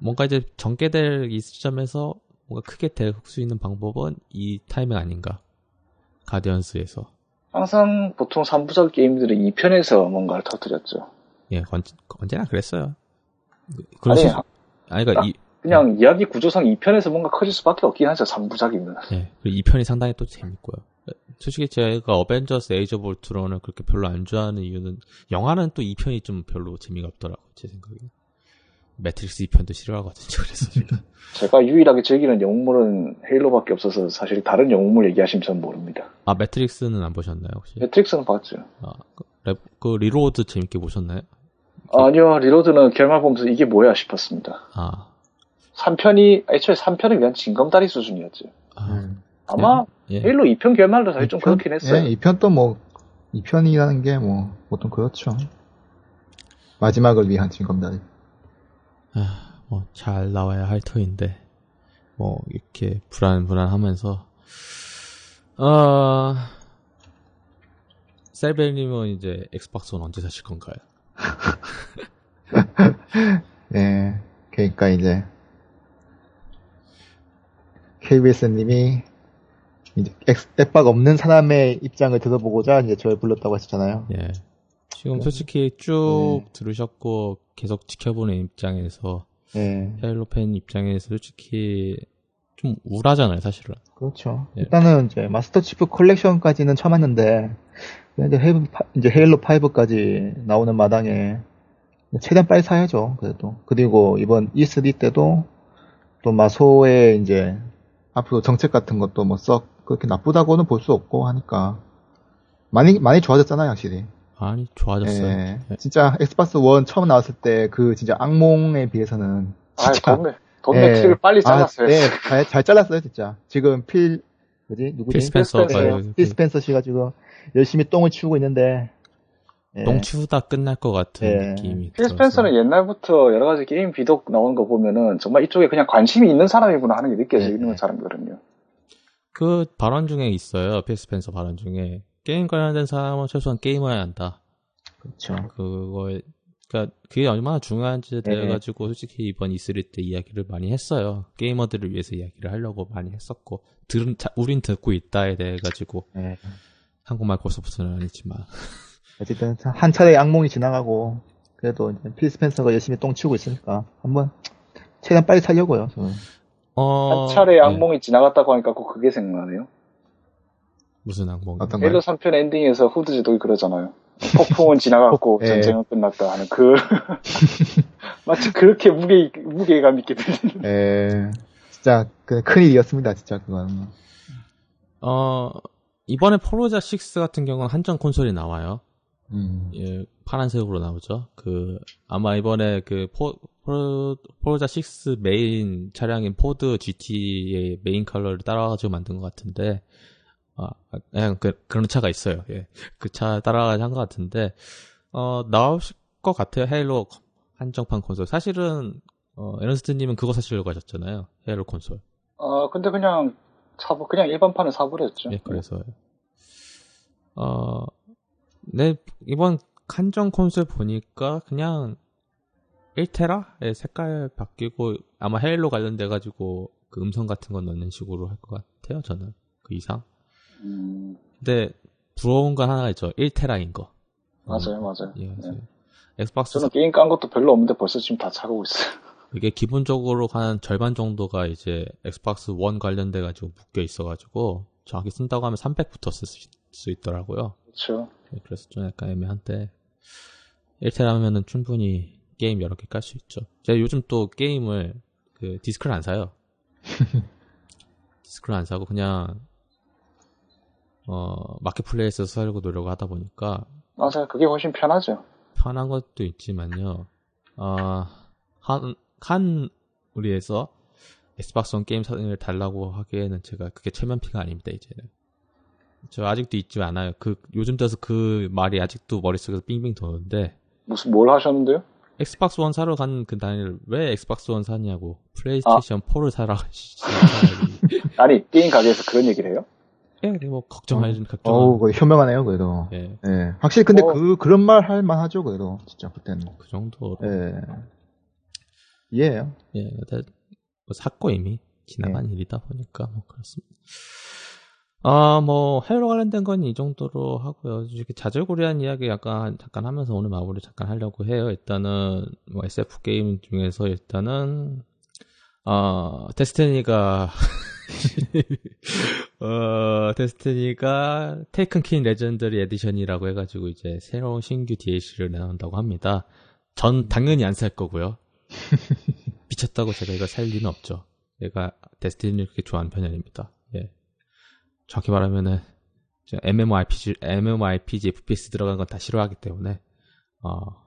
뭔가 이제 전개될 이 시점에서 뭔가 크게 될 수 있는 방법은 이 타이밍 아닌가. 가디언스에서. 항상 보통 3부작 게임들은 2편에서 뭔가를 터뜨렸죠. 예, 언, 언제나 그랬어요. 그- 그런 아니, 시- 아니, 그러니까 이, 그냥 이야기 구조상 2편에서 뭔가 커질 수밖에 없긴 하죠, 3부작이면. 예, 그리고 2편이 상당히 또 재밌고요. 솔직히 제가 어벤져스 Age of Ultron을 그렇게 별로 안 좋아하는 이유는 영화는 또 2편이 좀 별로 재미가 없더라고요, 제 생각에. 매트릭스 2편도 싫어하거든요, 그래서 제가. 제가 유일하게 즐기는 영웅물은 헤일로밖에 없어서 사실 다른 영웅물 얘기하시면 전 모릅니다. 아, 매트릭스는 안 보셨나요, 혹시? 매트릭스는 봤죠. 아, 그, 랩- 그 Reload 재밌게 보셨나요? 아니요, Reload는 결말 보면서 이게 뭐야 싶었습니다. 아, 3편이, 애초에 3편은 그냥 징검다리 수준이었죠. 아, 음. 아마 예. 헤일로 2편 결말도 사실 좀 이편? 그렇긴 했어요. 예, 2편 또 뭐, 2편이라는 게 뭐, 보통 그렇죠. 마지막을 위한 징검다리. 아, 뭐, 잘 나와야 할 터인데, 뭐, 이렇게 불안불안하면서, 어, 셀벨님은 이제 엑스박스 는 언제 사실 건가요? 예, 그러니까 이제, KBS님이, 이제, 앱박 없는 사람의 입장을 들어보고자 이제 저를 불렀다고 하셨잖아요. 예. 지금 솔직히 쭉 네. 들으셨고, 계속 지켜보는 입장에서, 예, 헤일로 팬 입장에서 솔직히, 좀 우울하잖아요, 사실은. 그렇죠. 예. 일단은 이제 마스터 치프 컬렉션까지는 참았는데, 이제 헤일로, 파- 이제 헤일로 5까지 나오는 마당에, 최대한 빨리 사야죠, 그래도. 그리고 이번 E3 때도, 또 마소의 이제, 앞으로 정책 같은 것도 뭐 썩 그렇게 나쁘다고는 볼 수 없고 하니까, 많이, 많이 좋아졌잖아요, 확실히. 많이 좋아졌어요. 예. 예. 진짜 엑스박스 1 처음 나왔을 때 그 진짜 악몽에 비해서는 아, 진짜 돈매, 돈 매트릭을 예. 빨리 아, 잘랐어요. 네, 잘, 잘 잘랐어요, 진짜. 지금 필, 뭐지? 누구지? 필. 여기 필 스펜서 씨가 지금 열심히 똥을 치우고 있는데, 예. 똥 치우다 끝날 것 같은 예. 느낌이 필. 스펜서는 옛날부터 여러 가지 게임 비독 나오는 거 보면은 정말 이쪽에 그냥 관심이 있는 사람이구나 하는 게 느껴지는 네. 사람이거든요. 그 발언 중에 있어요. 필 스펜서 발언 중에 게임 관련된 사람은 최소한 게임해야 한다. 그렇죠. 그거에 그러니까 그게 얼마나 중요한지에 네. 대해 가지고 솔직히 이번 E3 때 이야기를 많이 했어요. 게이머들을 위해서 이야기를 하려고 많이 했었고 들은 자, 우린 듣고 있다에 대해 가지고 예. 한국말 고소부터는 아니지만 어쨌든 한 차례 악몽이 지나가고, 그래도 이제 필 스펜서가 열심히 똥 치우고 있으니까, 한번, 최대한 빨리 살려고요, 저는. 어 한 차례 네. 악몽이 지나갔다고 하니까 꼭 그게 생각나네요. 무슨 악몽? 어떤? 헤일로 3편 엔딩에서 후드지독이 그러잖아요. 폭풍은 지나갔고 예. 전쟁은 끝났다 하는 그 마치 그렇게 무게 무게감 있게 들리는. 예. 진짜, 그, 큰일이었습니다, 진짜, 그건. 어 이번에 포르자 6 같은 경우는 한정 콘솔이 나와요. 음. 예, 파란색으로 나오죠. 그 아마 이번에 그 포, 포, 포르자 6 메인 차량인 포드 GT의 메인 컬러를 따라가지고 만든 것 같은데, 아, 그냥 그, 그런 차가 있어요. 예, 그 차 따라가지고 한것 같은데, 어 나오실 것 같아요. 헤일로 한정판 콘솔. 사실은 어, 에너스트님은 그거 사시려고 하셨잖아요. 헤일로 콘솔. 어 근데 그냥 사부 그냥 일반판을 사버렸죠. 예, 그래서 어, 네 이번 한정 콘솔 보니까 그냥 1테라의 색깔 바뀌고 아마 헤일로 관련돼 가지고 그 음성 같은 건 넣는 식으로 할 것 같아요. 저는 그 이상. 음, 근데 부러운 건 하나가 있죠. 1테라인 거. 맞아요, 어, 맞아요. 예, 네. 엑스박스 저는 게임 깐 것도 별로 없는데 벌써 지금 다 차고 있어요. 이게 기본적으로 한 절반 정도가 이제 엑스박스 1 관련돼 가지고 묶여 있어 가지고 정확히 쓴다고 하면 300부터 쓸 수 있더라고요. 그렇죠. 네, 그래서 좀 약간 애매한데 1테라면은 충분히 게임 여러 개 깔 수 있죠. 제가 요즘 또 게임을 그 디스크를 안 사요. 디스크를 안 사고 그냥 어 마켓플레이스에서 살고 노려고 하다 보니까 맞아요. 그게 훨씬 편하죠. 편한 것도 있지만요. 어, 한, 한 우리에서 엑스박스 원 게임 사진을 달라고 하기에는 제가 그게 최면피가 아닙니다, 이제는. 저 아직도 잊지 않아요. 그, 요즘 들어서 그 말이 아직도 머릿속에서 빙빙 도는데, 무슨 뭘 하셨는데요? 엑스박스 원 사러 간 그 당일 왜 엑스박스 원 사냐고, 플레이스테이션 4를 사라. 아니 게임 가게에서 그런 얘기를 해요? 예, 뭐, 걱정하지, 걱정. 어우, 거의 현명하네요, 그래도. 예, 예. 확실히 근데 어. 그, 그런 말 할 만하죠, 그래도. 진짜, 그때는. 그 정도. 예. 이해해요. 예, 근데 뭐 샀고 이미 지나간 일이다 보니까 뭐 그렇습니다. 아, 뭐 해외로 관련된 건 이 정도로 하고요. 이렇게 자질구레한 이야기 약간 잠깐 하면서 오늘 마무리 잠깐 하려고 해요. 일단은 뭐 SF 게임 중에서 일단은 어 데스티니가 어 데스티니가 테이큰 킹 레전더리 에디션이라고 해가지고 이제 새로운 신규 DLC를 내놓는다고 합니다. 전 당연히 안 살 거고요. 미쳤다고 제가 이걸 살 리는 없죠. 제가 데스티니를 그렇게 좋아하는 편이 아닙니다. 예. 정확히 말하면은 저 MMORPG, MMORPG, FPS 들어간 건 다 싫어하기 때문에 어,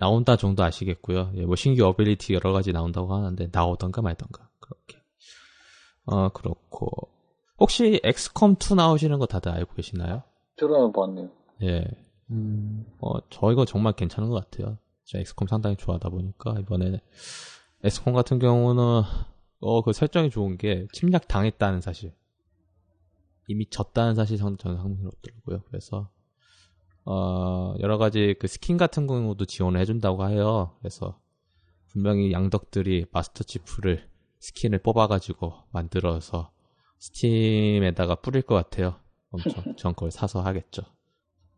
나온다 정도 아시겠고요. 예, 뭐 신규 ability 여러 가지 나온다고 하는데 나오던가 말던가 그렇게. 어 그렇고 혹시 엑스컴 2 나오시는 거 다들 알고 계시나요? 들어는 봤네요. 예. 음, 어, 저 이거 정말 괜찮은 것 같아요. 제가 엑스컴 상당히 좋아하다 보니까, 이번에, 엑스컴 같은 경우는, 어, 그 설정이 좋은 게, 침략 당했다는 사실. 이미 졌다는 사실 전, 저는 흥미롭더라고요. 그래서, 어, 여러 가지 그 스킨 같은 경우도 지원을 해준다고 해요. 그래서, 분명히 양덕들이 마스터 치프를, 스킨을 뽑아가지고 만들어서, 스팀에다가 뿌릴 것 같아요. 엄청, 전 그걸 사서 하겠죠.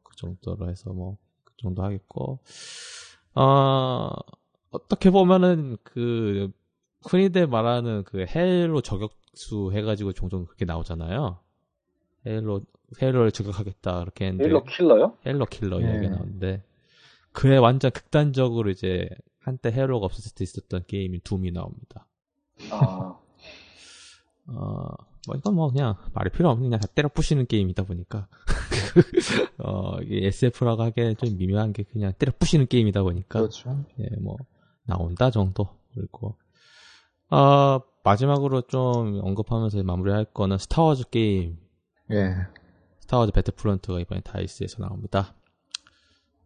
그 정도로 해서 뭐, 그 정도 하겠고, 어, 어떻게 보면은 그, 흔히들 말하는 그 헤일로 저격수 해가지고 종종 그렇게 나오잖아요. 헤일로, 헤일로를 저격하겠다, 그렇게 했는데. 헤일로 킬러요? 헤일로 킬러 네. 이야기가 나오는데, 그에 완전 극단적으로 이제, 한때 헤일로가 없었을 때 있었던 게임이 둠이 나옵니다. 아, 어, 뭐, 이건 뭐, 그냥, 말이 필요 없는, 그냥 다 때려 부시는 게임이다 보니까. 어, 이게 SF라고 하기에는 좀 미묘한 게 그냥 때려 부시는 게임이다 보니까. 그렇죠. 예, 뭐, 나온다 정도. 그리고, 어, 마지막으로 좀 언급하면서 마무리할 거는 스타워즈 게임. 예. 스타워즈 배틀프런트가 이번에 다이스에서 나옵니다.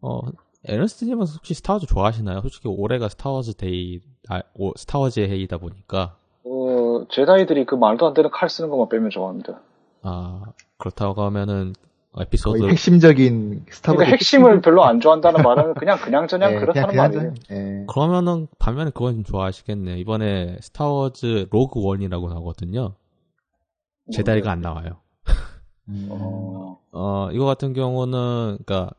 어, 에런스트님은 혹시 스타워즈 좋아하시나요? 솔직히 올해가 스타워즈 데이, 아, 오- 스타워즈의 해이다 보니까. 어, 제다이들이 그 말도 안 되는 칼 쓰는 것만 빼면 좋아합니다. 아, 그렇다고 하면은, 에피소드, 거의 핵심적인 스타벅. 그러니까 핵심을 별로 안 좋아한다는 말은 그냥 그냥 저냥 예, 그렇다는 그냥 말이에요. 예. 그러면은 반면에 그건 좀 좋아하시겠네. 이번에 스타워즈 로그 원이라고 나오거든요. 제다이가 안 나와요. 음, 어, 어 이거 같은 경우는 그니까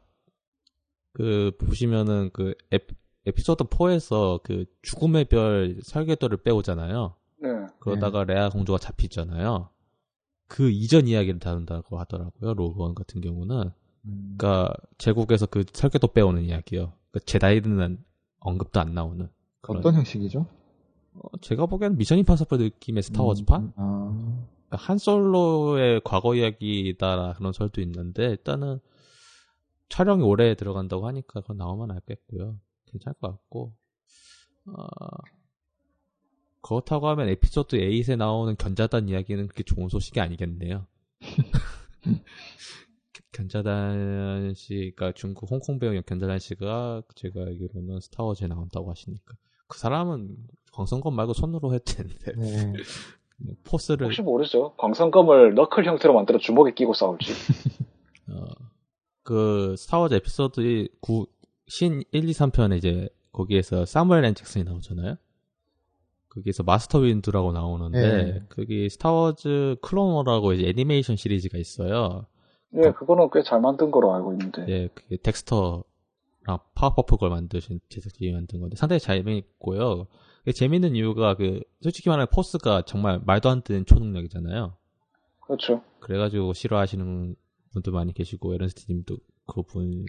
그 보시면은 그 에, 에피소드 4에서 그 죽음의 별 설계도를 빼오잖아요. 네. 그러다가 레아 공주가 잡히잖아요. 그 이전 이야기를 다룬다고 하더라고요. 로그 원 같은 경우는. 음, 그러니까 제국에서 그 설계도 빼오는 이야기요. 그 제다이는 언급도 안 나오는. 그런 어떤 형식이죠? 어, 제가 보기엔 미션 임파서블 느낌의 스타워즈판? 음, 아, 그러니까 한 솔로의 과거 이야기다 그런 설도 있는데 일단은 촬영이 오래 들어간다고 하니까 그건 나오면 알겠고요. 괜찮을 것 같고 어, 그렇다고 하면 에피소드 8에 나오는 견자단 이야기는 그렇게 좋은 소식이 아니겠네요. 견자단 씨가 중국 홍콩 배우 견자단 씨가 제가 알기로는 스타워즈에 나온다고 하시니까 그 사람은 광선검 말고 손으로 했는데 네. Force를 혹시 모르죠. 광선검을 너클 형태로 만들어 주먹에 끼고 싸울지. 어, 그 스타워즈 에피소드 9, 신 1, 2, 3편에 이제 거기에서 사무엘 L 잭슨이 나오잖아요. 거기에서 마스터 윈두라고 나오는데 네. 거기 스타워즈 클론워라고 이제 애니메이션 시리즈가 있어요. 네, 그거는 꽤 잘 만든 거로 알고 있는데. 예, 그게 덱스터랑 파워퍼프 걸 만드신 제작진이 만든 건데 상당히 재미있고요. 그게 재밌는 이유가 그 솔직히 말하면 Force가 정말 말도 안 되는 초능력이잖아요. 그렇죠. 그래가지고 싫어하시는 분도 많이 계시고 에런스트님도 그분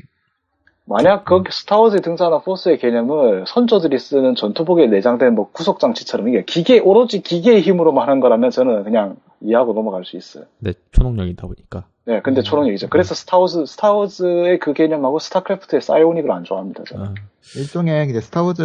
만약 거기 스타워즈에 등장하는 Force의 개념을 선조들이 쓰는 전투복에 내장된 뭐 구속 장치처럼 이게 기계 오로지 기계의 힘으로만 하는 거라면 저는 그냥 이해하고 넘어갈 수 있어요. 네, 초능력이다 보니까. 네, 근데 초능력이죠. 그래서 스타워즈, 스타워즈의 그 개념하고 스타크래프트의 psionic을 안 좋아합니다, 저는. 어, 일종의 이제 스타워즈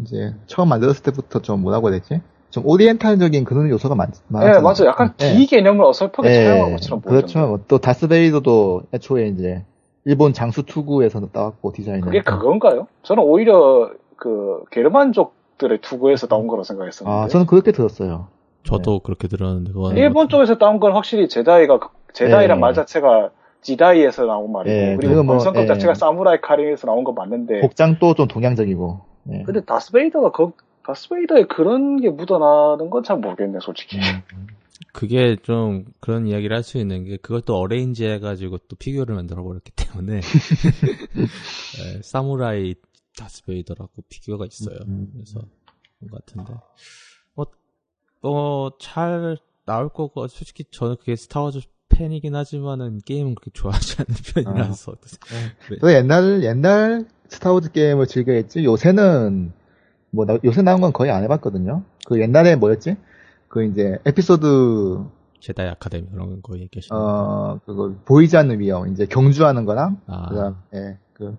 이제 처음 만들었을 때부터 좀 뭐라고 해야 되지? 좀 oriental적인 그런 요소가 많, 많아요. 네, 맞아요. 약간 기 개념을 어설프게 차용한 것처럼 보이죠. 그렇죠. 뭐 또 다스베이더도 애초에 이제 일본 장수 투구에서 따왔고 디자인을. 그게 그건가요? 저는 오히려 그 게르만족들의 투구에서 나온 거라 생각했었는데. 아, 저는 그렇게 들었어요. 저도 그렇게 들었는데 그건 일본 쪽에서 따온 건 확실히 제다이가 그- 제다이란 예. 말 자체가 지다이에서 나온 말이고 예, 그리고 그리고 뭐, 본성격 예. 자체가 사무라이 카링에서 나온 거 맞는데 복장도 좀 동양적이고. 예. 근데 다스베이더가 그 다스베이더에 그런 게 묻어나는 건 잘 모르겠네 솔직히 음. 그게 좀 그런 이야기를 할 수 있는 게 그걸 또 어레인지 해가지고 또 피규어를 만들어 버렸기 때문에 네, 사무라이 다스베이더라고 피규어가 있어요. 음. 그래서 그런 것 같은데 뭐 어 잘 나올 거고 솔직히 저는 그게 스타워즈 팬이긴 하지만은 게임은 그렇게 좋아하지 않는 편이라서 네. 또 옛날 옛날 스타워즈 게임을 즐겨했지 요새는 뭐 나- 요새 나온 건 거의 안 해봤거든요. 그 옛날에 뭐였지? 그 이제 에피소드 제다이 아카데미 그런 거 얘기하시는 거. 어 그거 보이지 않는 위험 이제 경주하는 거랑 아. 그 다음 예 그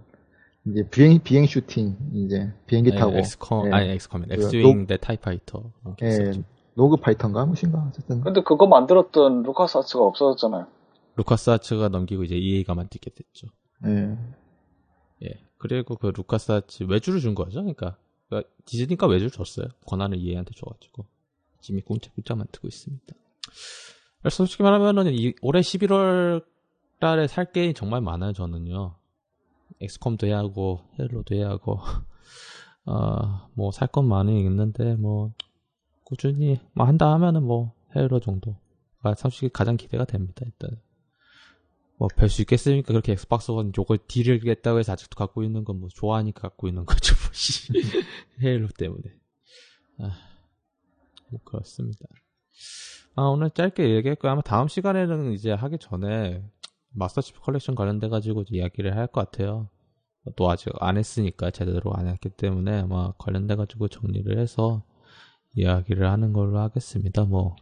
이제 비행 비행 슈팅 이제 비행기 네, 타고 엑스컴 예. 아니 엑스컴이 그 엑스윙 대 타이파이터 이렇게 예. 로그 파이터인가 무엇인가 어쨌든 근데 그거 만들었던 루카스 아츠가 없어졌잖아요 루카스 아츠가 넘기고 이제 EA가 만들게 됐죠. 예 예. 그리고 그 루카스 아츠 외주를 준 거죠. 그러니까, 그러니까 디즈니가 외주를 줬어요. 권한을 EA한테 줘가지고 지금 꼼짝꼼짝 만들고 있습니다. 그래서 솔직히 말하면은 이, 올해 11월 달에 살 게임이 정말 많아요. 저는요. 엑스컴도 해야 하고 헤일로도 해야 하고 어 뭐 살 건 많이 있는데 뭐 꾸준히 뭐 한다 하면은 뭐 헤일로 정도가 솔직히 가장 기대가 됩니다. 일단. 뭐 별 수 있겠습니까? 그렇게 엑스박스 원 요걸 지르겠다고 해서 아직도 갖고 있는 건 뭐 좋아하니까 갖고 있는 거죠. 뭐 씨. 헤일로 때문에. 아, 뭐 그렇습니다. 아 오늘 짧게 얘기했고요. 아마 다음 시간에는 이제 하기 전에 마스터치프 컬렉션 관련돼 가지고 이야기를 할 것 같아요. 또 아직 안 했으니까 제대로 안 했기 때문에 아마 관련돼 가지고 정리를 해서 이야기를 하는 걸로 하겠습니다. 뭐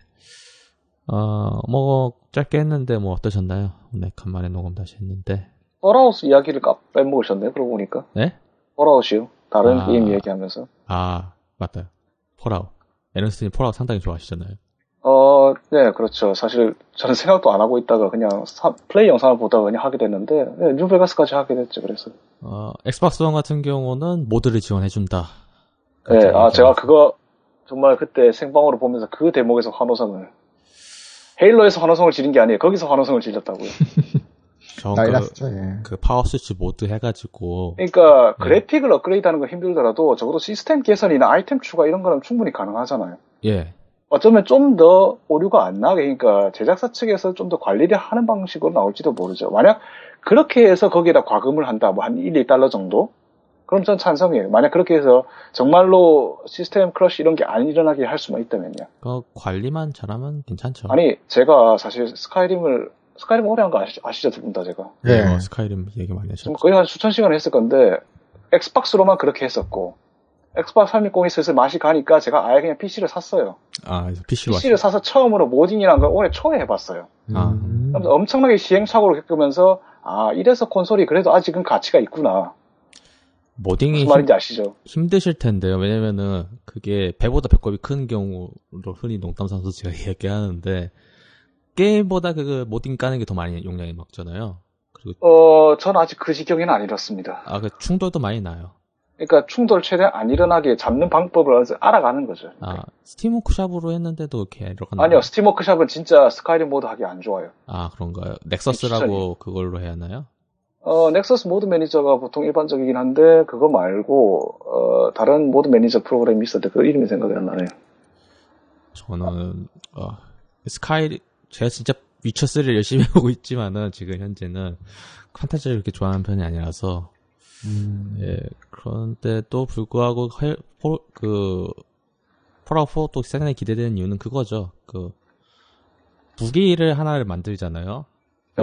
어, 뭐, 짧게 했는데, 뭐, 어떠셨나요? 오늘 간만에 녹음 다시 했는데. 폴아웃 이야기를 까 빼먹으셨네 그러고 보니까 네? 폴아웃이요 다른 아. 게임 얘기하면서 아, 맞다. 폴아웃. 에너스님 폴아웃 상당히 좋아하시잖아요. 어, 네, 그렇죠. 사실 저는 생각도 안 하고 있다가 그냥 사- 플레이 영상을 보다가 그냥 하게 됐는데 네, 뉴베가스까지 하게 됐죠. 그래서 어, 엑스박스 원 같은 경우는 mod를 지원해준다. 네, 아 제가 그거 정말 그때 생방으로 보면서 그 대목에서 환호성을 헤일로에서 환호성을 지른 게 아니에요. 거기서 환호성을 질렀다고요. 저 난리 그, 예. 그 파워 스위치 mod 해가지고, 그러니까 네. 그래픽을 업그레이드하는 건 힘들더라도 적어도 시스템 개선이나 아이템 추가 이런 거는 충분히 가능하잖아요. 예. 어쩌면 좀 더 오류가 안 나게 그러니까 제작사 측에서 좀 더 관리를 하는 방식으로 나올지도 모르죠. 만약 그렇게 해서 거기에다 과금을 한다, 뭐 한 1, 2달러 정도? 그럼 전 찬성이에요. 만약 그렇게 해서 정말로 시스템 crash 이런 게 안 일어나게 할 수만 있다면요. 그 관리만 잘하면 괜찮죠. 아니, 제가 사실 스카이림을, 스카이림 오래 한 거 아시죠? 아시죠? 두 분 다 제가. 예. 예. 뭐 스카이림 얘기 많이 하셨죠. 거의 한 수천 시간 했을 건데, 엑스박스로만 그렇게 했었고, 엑스박스 360이 슬슬 맛이 가니까 제가 아예 그냥 PC를 샀어요. 아, PC로 PC를 사서 처음으로 modding이라는 걸 올해 초에 해봤어요. 아. 음. 엄청나게 시행착오를 겪으면서 아 이래서 콘솔이 그래도 아직은 가치가 있구나 modding이 무슨 힘, 말인지 아시죠? 힘드실 텐데요. 왜냐면은 그게 배보다 배꼽이 큰 경우로 흔히 농담 삼아서 제가 이야기하는데 게임보다 그 modding 까는 게 더 많이 용량이 먹잖아요. 그리고 어 저는 아직 그 지경에는 안 이렇습니다. 아 그 충돌도 많이 나요. 그러니까 충돌 최대한 안 일어나게 잡는 방법을 알아가는 거죠. 아 스팀 워크샵으로 했는데도 이렇게 이렇게 아니요 스팀워크샵은 진짜 스카이림 mod 하기 안 좋아요. 아 그런가요? 넥서스라고 그걸로 해야 하나요? 어 넥서스 모드 매니저가 보통 일반적이긴 한데 그거 말고 어 다른 mod 매니저 프로그램이 있었는데 그 이름이 생각이 안 나네요. 저는 어, 스카이 제가 진짜 위쳐 3를 열심히 하고 있지만은 지금 현재는 판타지를 그렇게 좋아하는 편이 아니라서 음. 예 그런데도 불구하고 헬- 폴- 그 폴아웃 4도 상당히 기대되는 이유는 그거죠. 그 무기를 하나를 만들잖아요.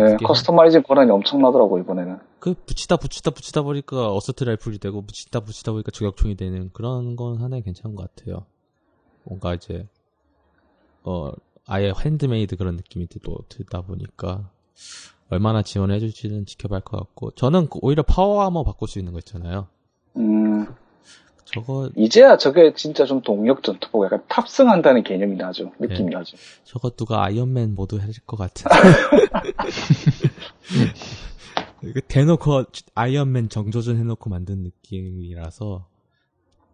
네, customizing 권한이 엄청나더라고 이번에는. 그 붙이다 붙이다 붙이다 보니까 assault rifle이 되고 붙이다 붙이다 보니까 저격총이 되는 그런 건 하나의 괜찮은 것 같아요. 뭔가 이제 어 아예 핸드메이드 그런 느낌이 또 들다 보니까 얼마나 지원해 줄지는 지켜봐야 할 것 같고 저는 그 오히려 power armor 바꿀 수 있는 거 있잖아요. 음, 저거 이제야 저게 진짜 좀 동력 전투복 약간 탑승한다는 개념이 나죠. 느낌이 네. 나죠. 저거 누가 아이언맨 모드 해줄 것 같은. 대놓고 아이언맨 정조준 해놓고 만든 느낌이라서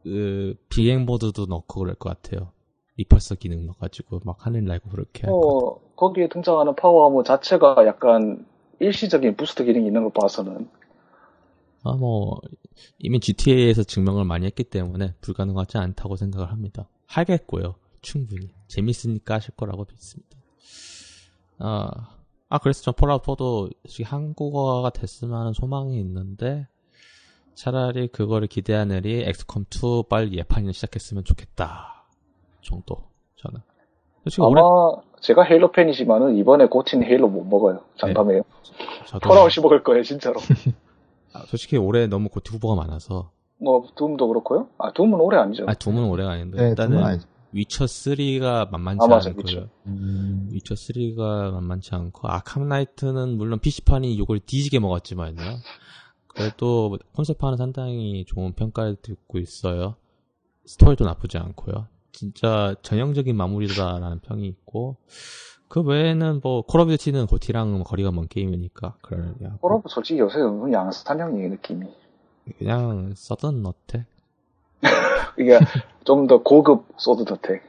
그 비행 모드도 넣고 그럴 것 같아요. repulsor 기능 넣어가지고 막 하늘 날고 그렇게. 어, 거기에 등장하는 power armor 자체가 약간 일시적인 boost 기능이 있는 걸 봐서는 아, 뭐, 이미 GTA에서 증명을 많이 했기 때문에 불가능하지 않다고 생각을 합니다. 하겠고요. 충분히. 재밌으니까 하실 거라고 믿습니다. 아, 아, 그래서 전 폴아웃 4도 한국어화가 됐으면 하는 소망이 있는데, 차라리 그거를 기대하느니 엑스컴 2 빨리 예판을 시작했으면 좋겠다. 정도, 저는. 아마 올해, 제가 헤일로 팬이지만은 이번에 고친 헤일로 못 먹어요. 장담해요. 저도, 폴아웃이 먹을 거예요, 진짜로. 아, 솔직히 올해 너무 GOTY 후보가 많아서, 뭐 둠도 그렇고요. 아 둠은 올해 아니죠. 아, 둠은 올해가 아닌데, 네, 일단은. 위쳐 3가 만만치 아, 맞아, 않고요. 위쳐. 음, 위쳐 3가 만만치 않고 아캄 나이트는 물론 PC판이 욕을 뒤지게 먹었지만요. 그래도 콘솔판은 상당히 좋은 평가를 듣고 있어요. 스토리도 나쁘지 않고요. 진짜 전형적인 마무리다라는 평이 있고 그 외에는 뭐 콜 오브 듀티는 GOTY랑 거리가 먼 게임이니까 그러려고 하고 폴아웃 솔직히 요새 너무 양산형이 느낌이. 그냥 서든 어택 이게 좀 더 고급 서든 어택.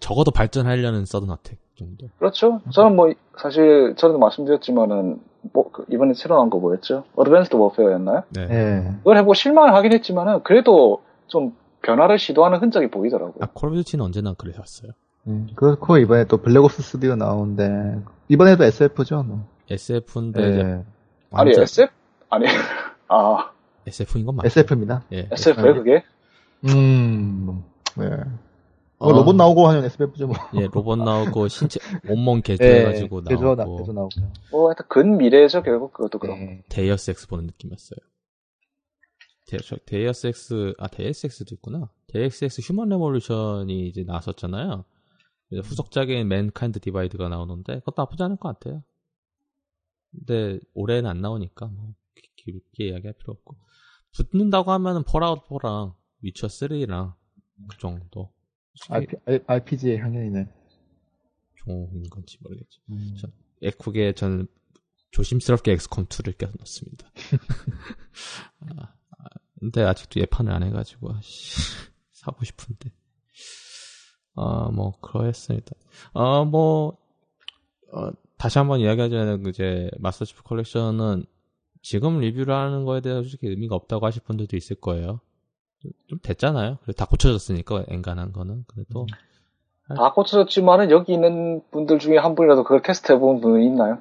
적어도 발전하려는 서든 어택 정도. 그렇죠. 저는 뭐 사실 전에도 말씀드렸지만은 뭐그 이번에 새로 나온 거 뭐였죠? 어드밴스드 워페어였나요? 네. 예. 그걸 해보고 실망을 하긴 했지만은 그래도 좀 변화를 시도하는 흔적이 보이더라고요. 아 콜 오브 듀티는 언제나 그랬었어요. 음, 그렇고 이번에 또 블랙옵스 스튜디오 나오는데 이번에도 SF죠. 뭐. SF인데 예. 아니 SF 아니 아 SF인 건 맞죠. SF입니다. 예. SF예요 그게? 음, 네. 어. 뭐 로봇 나오고 하면 SF죠 뭐. 예, 로봇 나오고 신체 온몸 개조해가지고 예, 개조 나, 나오고 개조 나오고. 뭐 하여튼 근 미래죠 결국 그것도 그럼. 예. Deus Ex 보는 느낌이었어요. 데, 저, Deus Ex 아 Deus Ex도 있구나. Deus Ex 휴먼 레볼루션이 이제 나왔었잖아요. 후속작인 맨카인드 디바이드가 나오는데 그것도 나쁘지 않을 것 같아요. 근데 올해는 안 나오니까 뭐 기- 길게 이야기할 필요 없고 붙는다고 하면은 폴아웃 4랑 위쳐 3랑 그 정도. RP, RPG의 향연이네. 좋은 건지 모르겠죠. 음. 저- 에쿡에 저는 조심스럽게 엑스컴 2를 껴 넣습니다. 아, 아, 근데 아직도 예판을 안 해가지고 씨, 사고 싶은데. 아, 뭐 그러했습니다. 아, 뭐 어, 다시 한번 이야기하자면 이제 마스터 치프 컬렉션은 지금 리뷰를 하는 거에 대해서 솔직히 의미가 없다고 하실 분들도 있을 거예요. 좀, 좀 됐잖아요. 다 고쳐졌으니까 엔간한 거는 그래도 다 고쳐졌지만은 여기 있는 분들 중에 한 분이라도 그걸 테스트 해본 분은 있나요?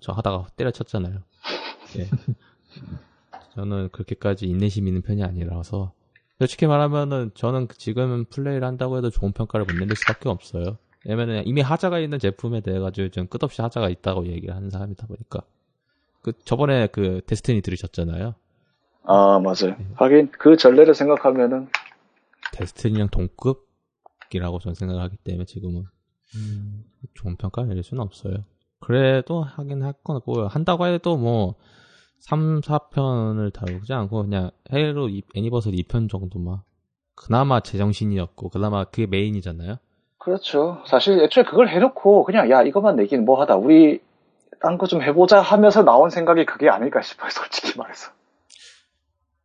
저 하다가 때려쳤잖아요. 예. 저는 그렇게까지 인내심 있는 편이 아니라서 솔직히 말하면은 저는 지금 플레이를 한다고 해도 좋은 평가를 못 내릴 수밖에 없어요. 왜냐면은 이미 하자가 있는 제품에 대해 가지고 좀 끝없이 하자가 있다고 얘기를 하는 사람이다 보니까 그 저번에 그 데스티니 들으셨잖아요. 아 맞아요. 하긴 그 전례를 생각하면은 데스티니랑 동급이라고 저는 생각을 하기 때문에 지금은 음. 좋은 평가를 내릴 수는 없어요. 그래도 하긴 할 거고 한다고 해도 뭐 3, 4편을 다루지 않고 그냥 이- 애니버서리 2편 정도만 그나마 제정신이었고 그나마 그게 메인이잖아요. 그렇죠. 사실 애초에 그걸 해놓고 그냥 야 이것만 내긴 뭐하다 우리 딴 거 좀 해보자 하면서 나온 생각이 그게 아닐까 싶어요. 솔직히 말해서.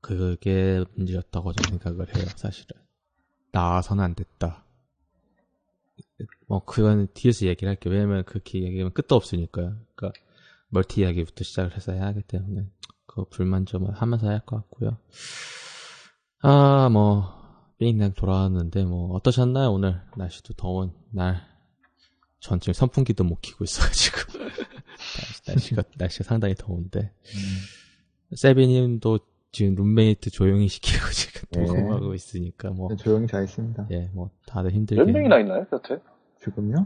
그게 문제였다고 저는 생각을 해요, 사실은. 나와서는 안 됐다. 뭐, 그건 뒤에서 얘기를 할게요. 왜냐면 그렇게 얘기하면 끝도 없으니까요. 그러니까, 멀티 이야기부터 시작을 해서 해야 하기 때문에, 그 불만점은 하면서 해야 할 것 같고요. 아, 뭐, 삥냥 돌아왔는데, 뭐, 어떠셨나요, 오늘? 날씨도 더운 날. 전 지금 선풍기도 못 키고 있어가지고. 날씨- 날씨가, 날씨가 상당히 더운데. 세비님도 지금 룸메이트 조용히 시키고 지금 네. 녹음하고 있으니까 뭐, 네, 조용히 잘 있습니다. 예, 뭐 다들 힘들게. 몇 명이나 있나요 곁에? 지금요?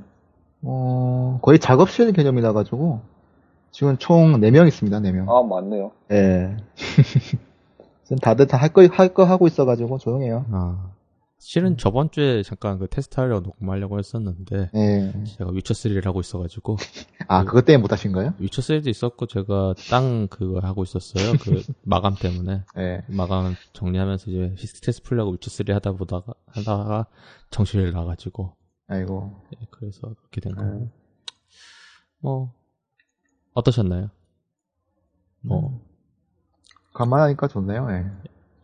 어, 거의 작업실 개념이라 가지고 지금 총 4명 있습니다. 4명. 아 맞네요. 예. 지금 다들 다 할 거 할 거 하고 있어 가지고 조용해요. 아, 실은 저번 주에 잠깐 그 테스트 하려고 녹음하려고 했었는데 예. 제가 위쳐 3를 하고 있어가지고 아, 그것 때문에 못 하신 거예요? 위쳐 3도 있었고 제가 땅 그거 하고 있었어요. 그 마감 때문에 예. 마감 정리하면서 이제 히스테스 풀려고 위쳐 3 하다 보다가 하다가 정신을 나가지고 아이고. 예, 그래서 그렇게 된 음. 거고 뭐 어떠셨나요? 뭐 간만에 하니까 좋네요, 예.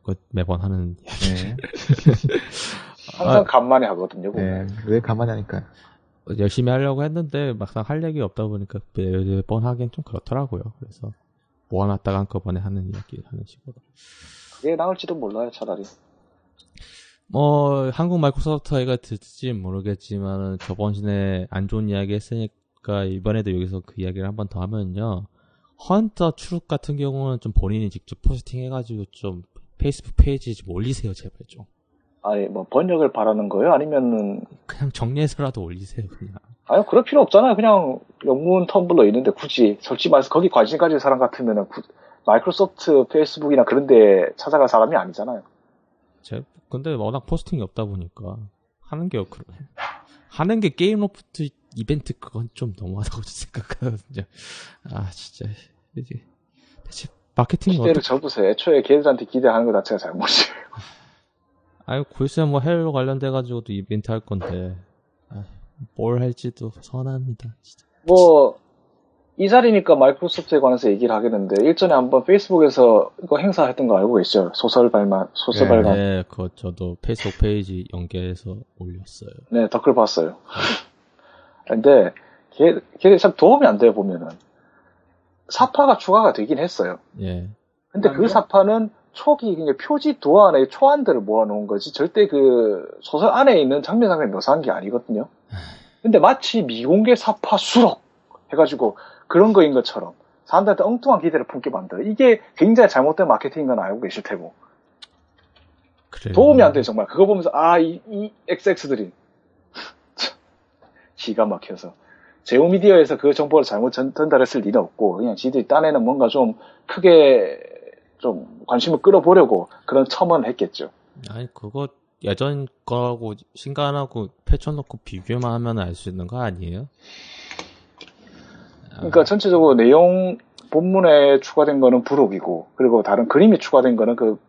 그 매번 하는 예. 항상 간만에 하거든요. 보면. 예. 왜 간만에 하니까요? 열심히 하려고 했는데 막상 할 얘기 없다 보니까 매번 하기엔 좀 그렇더라고요. 그래서 모아놨다가 한꺼번에 하는 이야기 하는 식으로. 그게 나을지도 몰라요, 차라리. 뭐 한국 마이크로소프트가 듣지 모르겠지만은 저번에 안 좋은 이야기 했으니까 이번에도 여기서 그 이야기를 한 번 더 하면요. Hunt the Truth 같은 경우는 좀 본인이 직접 포스팅 해가지고 좀 페이스북 페이지에 좀 올리세요 제발 좀. 아니, 뭐, 번역을 바라는 거예요? 아니면은, 그냥 정리해서라도 올리세요 그냥. 아니, 그럴 필요 없잖아요. 그냥, 영문 텀블러 있는데 굳이, 솔직히 말해서 거기 관심 가진 사람 같으면은, 구- 마이크로소프트 페이스북이나 그런 데 찾아갈 사람이 아니잖아요. 제 근데 워낙 포스팅이 없다 보니까 하는 게 없고 하는 게 게임 로프트 이벤트 그건 좀 너무하다고 생각하거든요. 아 진짜 이제 대체 마케팅에 기대를 어떻게? 접으세요. 애초에 걔들한테 기대하는 것 자체가 잘못이에요. 아유 글쎄 뭐 헤일로 관련돼 가지고도 이벤트 할 건데 아, 뭘 할지도 선합니다. 진짜. 뭐, 이 자리니까 마이크로소프트에 관해서 얘기를 하겠는데, 일전에 한번 페이스북에서 이거 행사했던 거 알고 계시죠? 소설 발만, 소설 네, 발간. 네, 그거 저도 페이스북 페이지 연계해서 올렸어요. 네, 댓글 봤어요. 근데, 걔, 걔참 도움이 안 돼요, 보면은. 사파가 추가가 되긴 했어요. 예. 근데 그 사파는 초기, 그러니까 표지 도어 안에 초안들을 모아놓은 거지, 절대 그 소설 안에 있는 장면 장면 묘사한 게 아니거든요. 근데 마치 미공개 사파 수록 해가지고 그런 거인 것처럼 사람들한테 엉뚱한 기대를 품게 만들어. 이게 굉장히 잘못된 마케팅인 건 알고 계실 테고. 그래요. 도움이 안 돼요, 정말. 그거 보면서, 아, 이, 이 XX들이. 기가 막혀서. 제오미디어에서 그 정보를 잘못 전, 전달했을 리는 없고, 그냥 지들이 딴에는 뭔가 좀 크게 좀 관심을 끌어보려고 그런 첨언을 했겠죠. 아니 그거 예전 거하고 신간하고 패쳐놓고 비교만 하면 알 수 있는 거 아니에요? 그러니까 전체적으로 내용, 본문에 추가된 거는 부록이고, 그리고 다른 그림이 추가된 거는 그,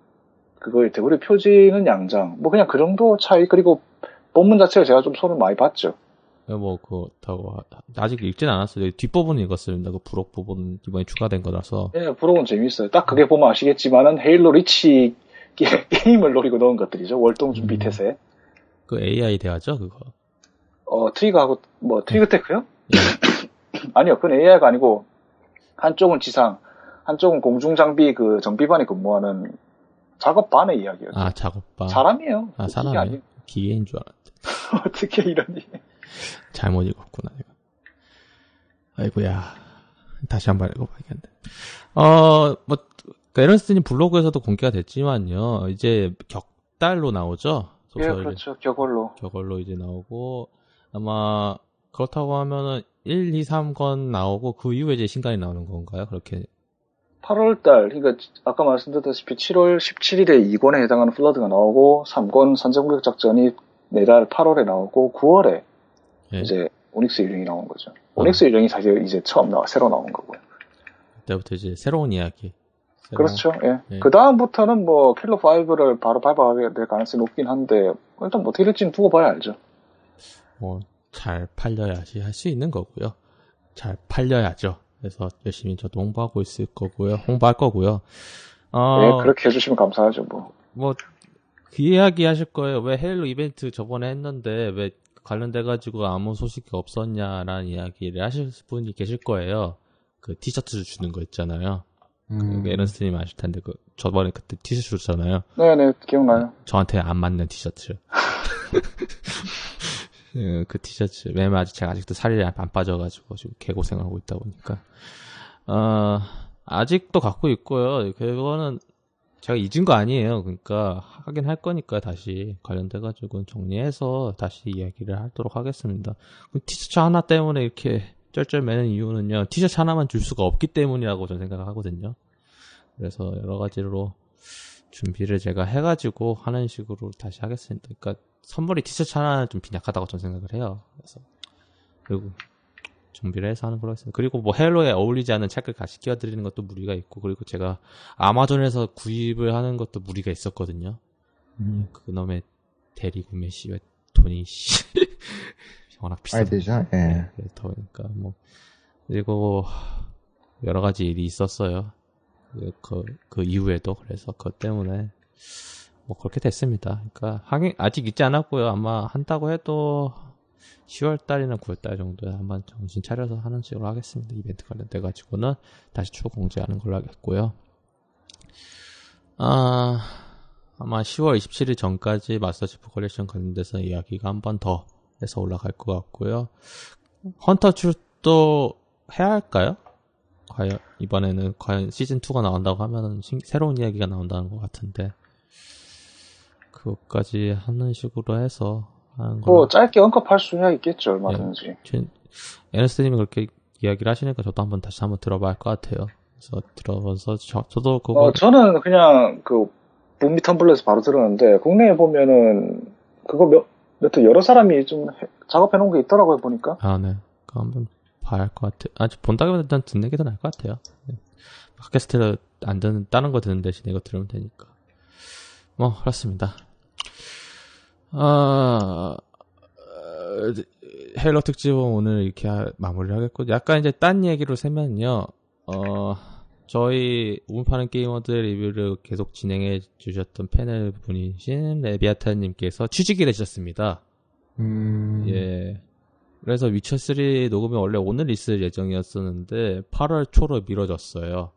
그거의 대부분 표지는 양장. 뭐 그냥 그 정도 차이, 그리고 본문 자체가 제가 좀 손을 많이 봤죠. 뭐 그렇다고 하- 아직 읽진 않았어요. 뒷부분 읽었습니다. 그 부록 부분 이번에 추가된 거라서 예, 부록은 재밌어요. 딱 그게 보면 아시겠지만은 헤일로 리치 게, 게임을 노리고 넣은 것들이죠. 월동 준비 음. 태세. 그 AI 대화죠 그거. 어, 트리거하고, 뭐, 트리거 테크요? 예. 아니요, 그건 AI가 아니고, 한쪽은 지상, 한쪽은 공중 장비 그 정비반에 근무하는 작업반의 이야기였죠. 아 작업반. 사람이에요. 아 사람이 아니에요. 기계인 줄 알았는데 어떻게 이러니. 잘못 읽었구나 이거. 아이고야 다시 한번 읽어봐야겠네. 어뭐 에런스틴이 블로그에서도 공개가 됐지만요. 이제 격달로 나오죠. 예, 그렇죠. 저걸로. 저걸로 이제 나오고 아마 그렇다고 하면은 1, 2, 3권 나오고 그 이후에 이제 신간이 나오는 건가요? 그렇게 8월 달, 그러니까 아까 말씀드렸다시피 7월 17일에 2권에 해당하는 플러드가 나오고 3권 산정구역 작전이 내달 8월에 나오고 9월에 예. 이제 오닉스 유령이 나온 거죠. 오닉스 유령이 사실 이제 처음 나와 새로 나온 거고요. 그때부터 이제 새로운 이야기. 새로운- 그렇죠. 예. 예. 그 다음부터는 뭐 킬러 5를 바로 밟아가게 될 가능성이 높긴 한데 일단 뭐 어떻게 될지는 두고 봐야 알죠. 뭐 잘 팔려야지 할 수 있는 거고요. 잘 팔려야죠. 그래서 열심히 저도 홍보하고 있을 거고요. 홍보할 거고요. 어, 예, 그렇게 해주시면 감사하죠. 뭐 뭐, 그 이야기 하실 거예요. 왜 헤일로 이벤트 저번에 했는데 왜 관련돼 가지고 아무 소식이 없었냐라는 이야기를 하실 분이 계실 거예요. 그 티셔츠 주는 거 있잖아요. 음. 그 에런스님 아실 텐데 그 저번에 그때 티셔츠 줬잖아요. 네네 기억나요. 저한테 안 맞는 티셔츠. 예, 그 티셔츠. 왜냐면 아직 제가 아직도 살이 안 빠져가지고 지금 개고생하고 있다 보니까. 어, 아직도 갖고 있고요. 그거는 제가 잊은 거 아니에요. 그러니까 하긴 할 거니까 다시 관련돼 가지고 정리해서 다시 이야기를 하도록 하겠습니다. 그 티셔츠 하나 때문에 이렇게 쩔쩔매는 이유는요. 티셔츠 하나만 줄 수가 없기 때문이라고 저는 생각을 하거든요. 그래서 여러 가지로 준비를 제가 해가지고 하는 식으로 다시 하겠습니다. 그러니까 선물이 티셔츠 하나는 좀 빈약하다고 저는 생각을 해요. 그래서 그리고 준비를 해서 하는 걸로 하겠습니다. 그리고 뭐 헬로에 어울리지 않는 책을 같이 끼워드리는 것도 무리가 있고 그리고 제가 아마존에서 구입을 하는 것도 무리가 있었거든요. 음. 그놈의 대리 구매 시에 돈이 씨 워낙 비싸. 되죠. 예. 그렇다 보니까 뭐 그리고 여러 가지 일이 있었어요. 그, 그, 그 이후에도 그래서 그것 때문에 뭐 그렇게 됐습니다. 그러니까 하긴 아직 있지 않았고요. 아마 한다고 해도 10월 달이나 9월 달 정도에 한번 정신 차려서 하는 식으로 하겠습니다. 이벤트 관련돼 가지고는 다시 추후 공지하는 걸로 하겠고요. 아 아마 10월 27일 전까지 마스터치프 컬렉션 관련돼서 이야기가 한 번 더 해서 올라갈 것 같고요. Hunt the Truth도 해야 할까요? 과연 이번에는 과연 시즌 2가 나온다고 하면은 신- 새로운 이야기가 나온다는 것 같은데 그것까지 하는 식으로 해서 하는 걸로 뭐 짧게 언급할 수야 있겠죠 얼마든지. 전- 에너스님이 그렇게 이야기를 하시니까 저도 한번 다시 한번 들어봐야 할 것 같아요. 그래서 들어봐서 저, 저도 그거 어, 저는 그냥 그 북미 텀블러에서 바로 들었는데 국내에 보면은 그거 몇, 몇터 여러 사람이 좀 해- 작업해 놓은 게 있더라고요 보니까. 아, 네. 그거 한번 봐야 할 것 같아요. 아직 본다기보다 일단 듣는 게 더 나을 것 같아요. 네. 팟캐스트를 안 듣는, 다른 거 듣는 대신 이거 들으면 되니까. 뭐, 그렇습니다. 아, 어, 헤일로 특집은 오늘 이렇게 하- 마무리를 하겠고, 약간 이제 딴 얘기로 세면요, 어, 저희 우물파는 게이머들 리뷰를 계속 진행해 주셨던 패널 분이신 레비아타님께서 취직이 되셨습니다. 음. 예. 그래서 위쳐3 녹음이 원래 오늘 있을 예정이었었는데 8월 초로 미뤄졌어요.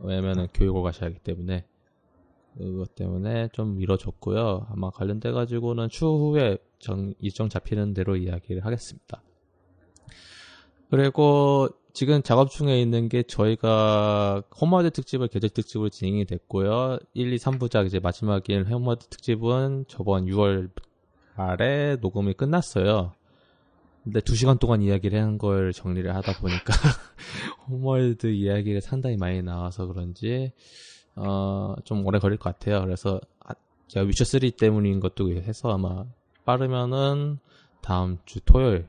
왜냐면은 교육을 가셔야 하기 때문에. 그것 때문에 좀 미뤄졌고요. 아마 관련돼 가지고는 추후에 정, 일정 잡히는 대로 이야기를 하겠습니다. 그리고 지금 작업 중에 있는 게 저희가 홈워드 특집을 계절 특집으로 진행이 됐고요. 1, 2, 3부작 이제 마지막인 홈워드 특집은 저번 6월 말에 녹음이 끝났어요. 근데 2시간 동안 이야기를 한 걸 정리를 하다 보니까 홈월드 이야기가 상당히 많이 나와서 그런지 어, 좀 오래 걸릴 것 같아요. 그래서 아, 제가 위쳐 3 때문인 것도 해서 아마 빠르면은 다음 주 토요일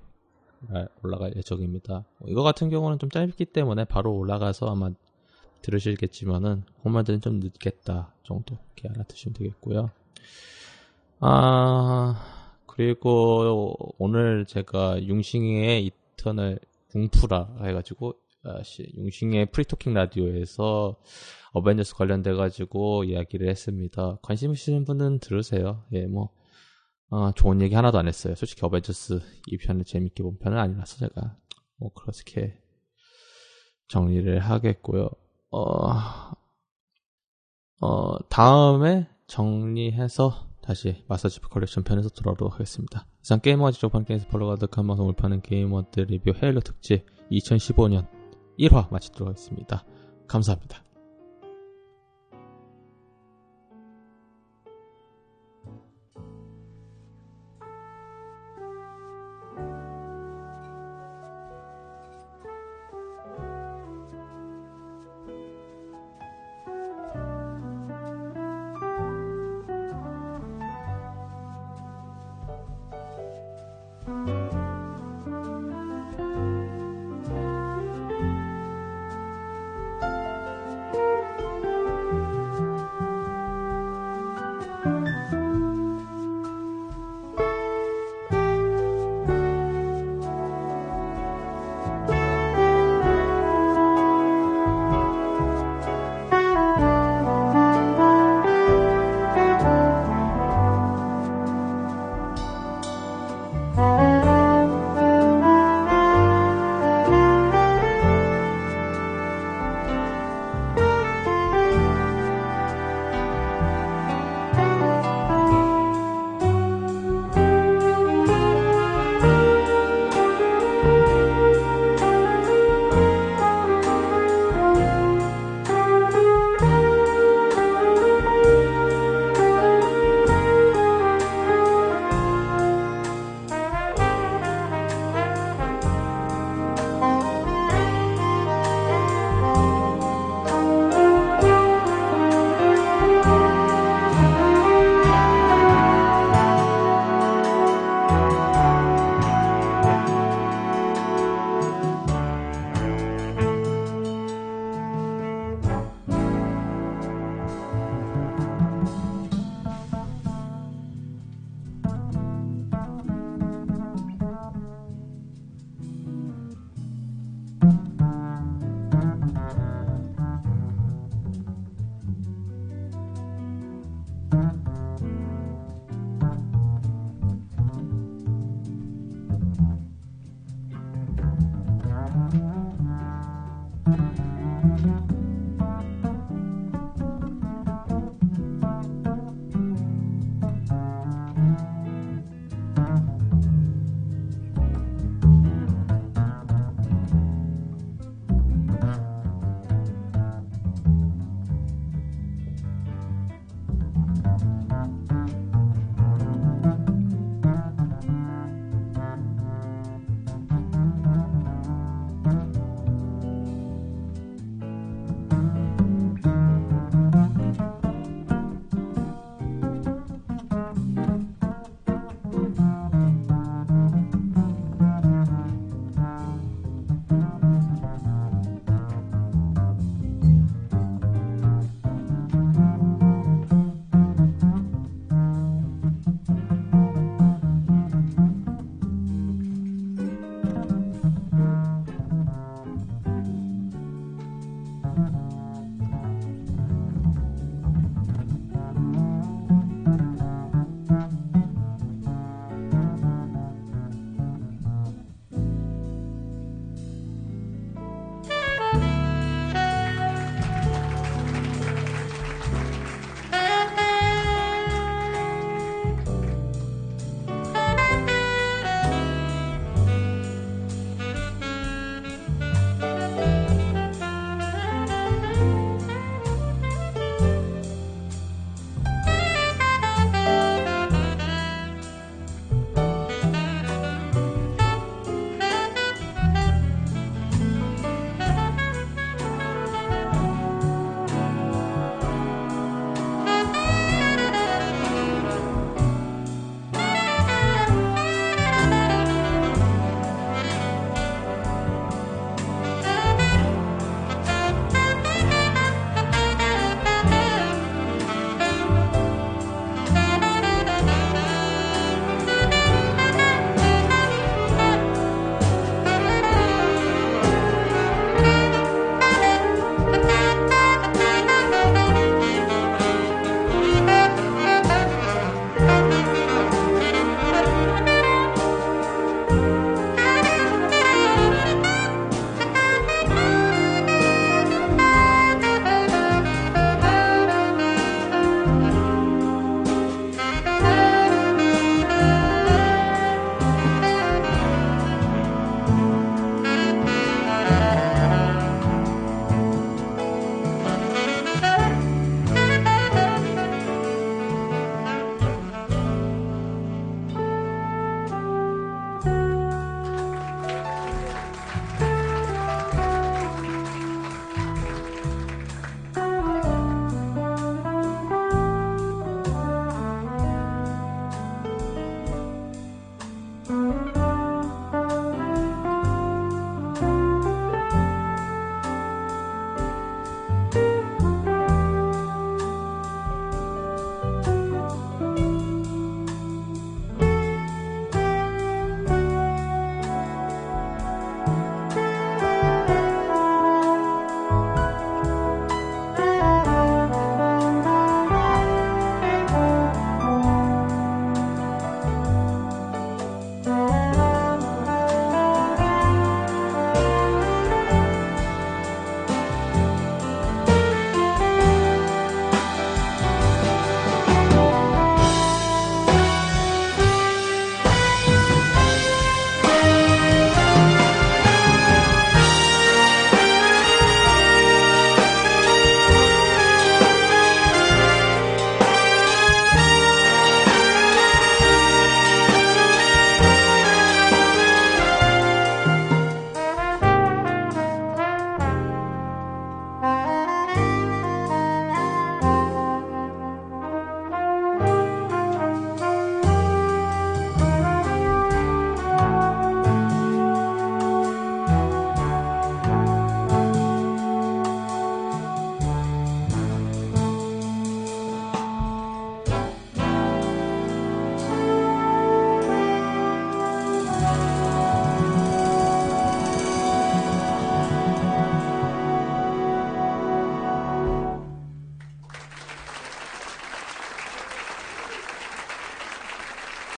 날 올라갈 예정입니다. 이거 같은 경우는 좀 짧기 때문에 바로 올라가서 아마 들으시겠지만은 홈월드는 좀 늦겠다 정도 이렇게 알아두시면 되겠고요. 아 그리고 오늘 제가 융싱의 이터널 궁푸라 해가지고 아, 씨, 융싱의 프리토킹 라디오에서 어벤져스 관련돼 가지고 이야기를 했습니다. 관심 있으신 분은 들으세요. 예, 뭐 아, 좋은 얘기 하나도 안 했어요. 솔직히 어벤져스 2편을 재밌게 본 편은 아니라서 제가 뭐 그렇게 정리를 하겠고요. 어, 어, 다음에 정리해서 다시 마사지프 컬렉션 편에서 돌아오도록 하겠습니다. 이상 게이머즈 조판 게임스 폴로 가득한 방송을 파는 게이머들 리뷰 헤일로 특집 2015년 1화 마치도록 하겠습니다. 감사합니다.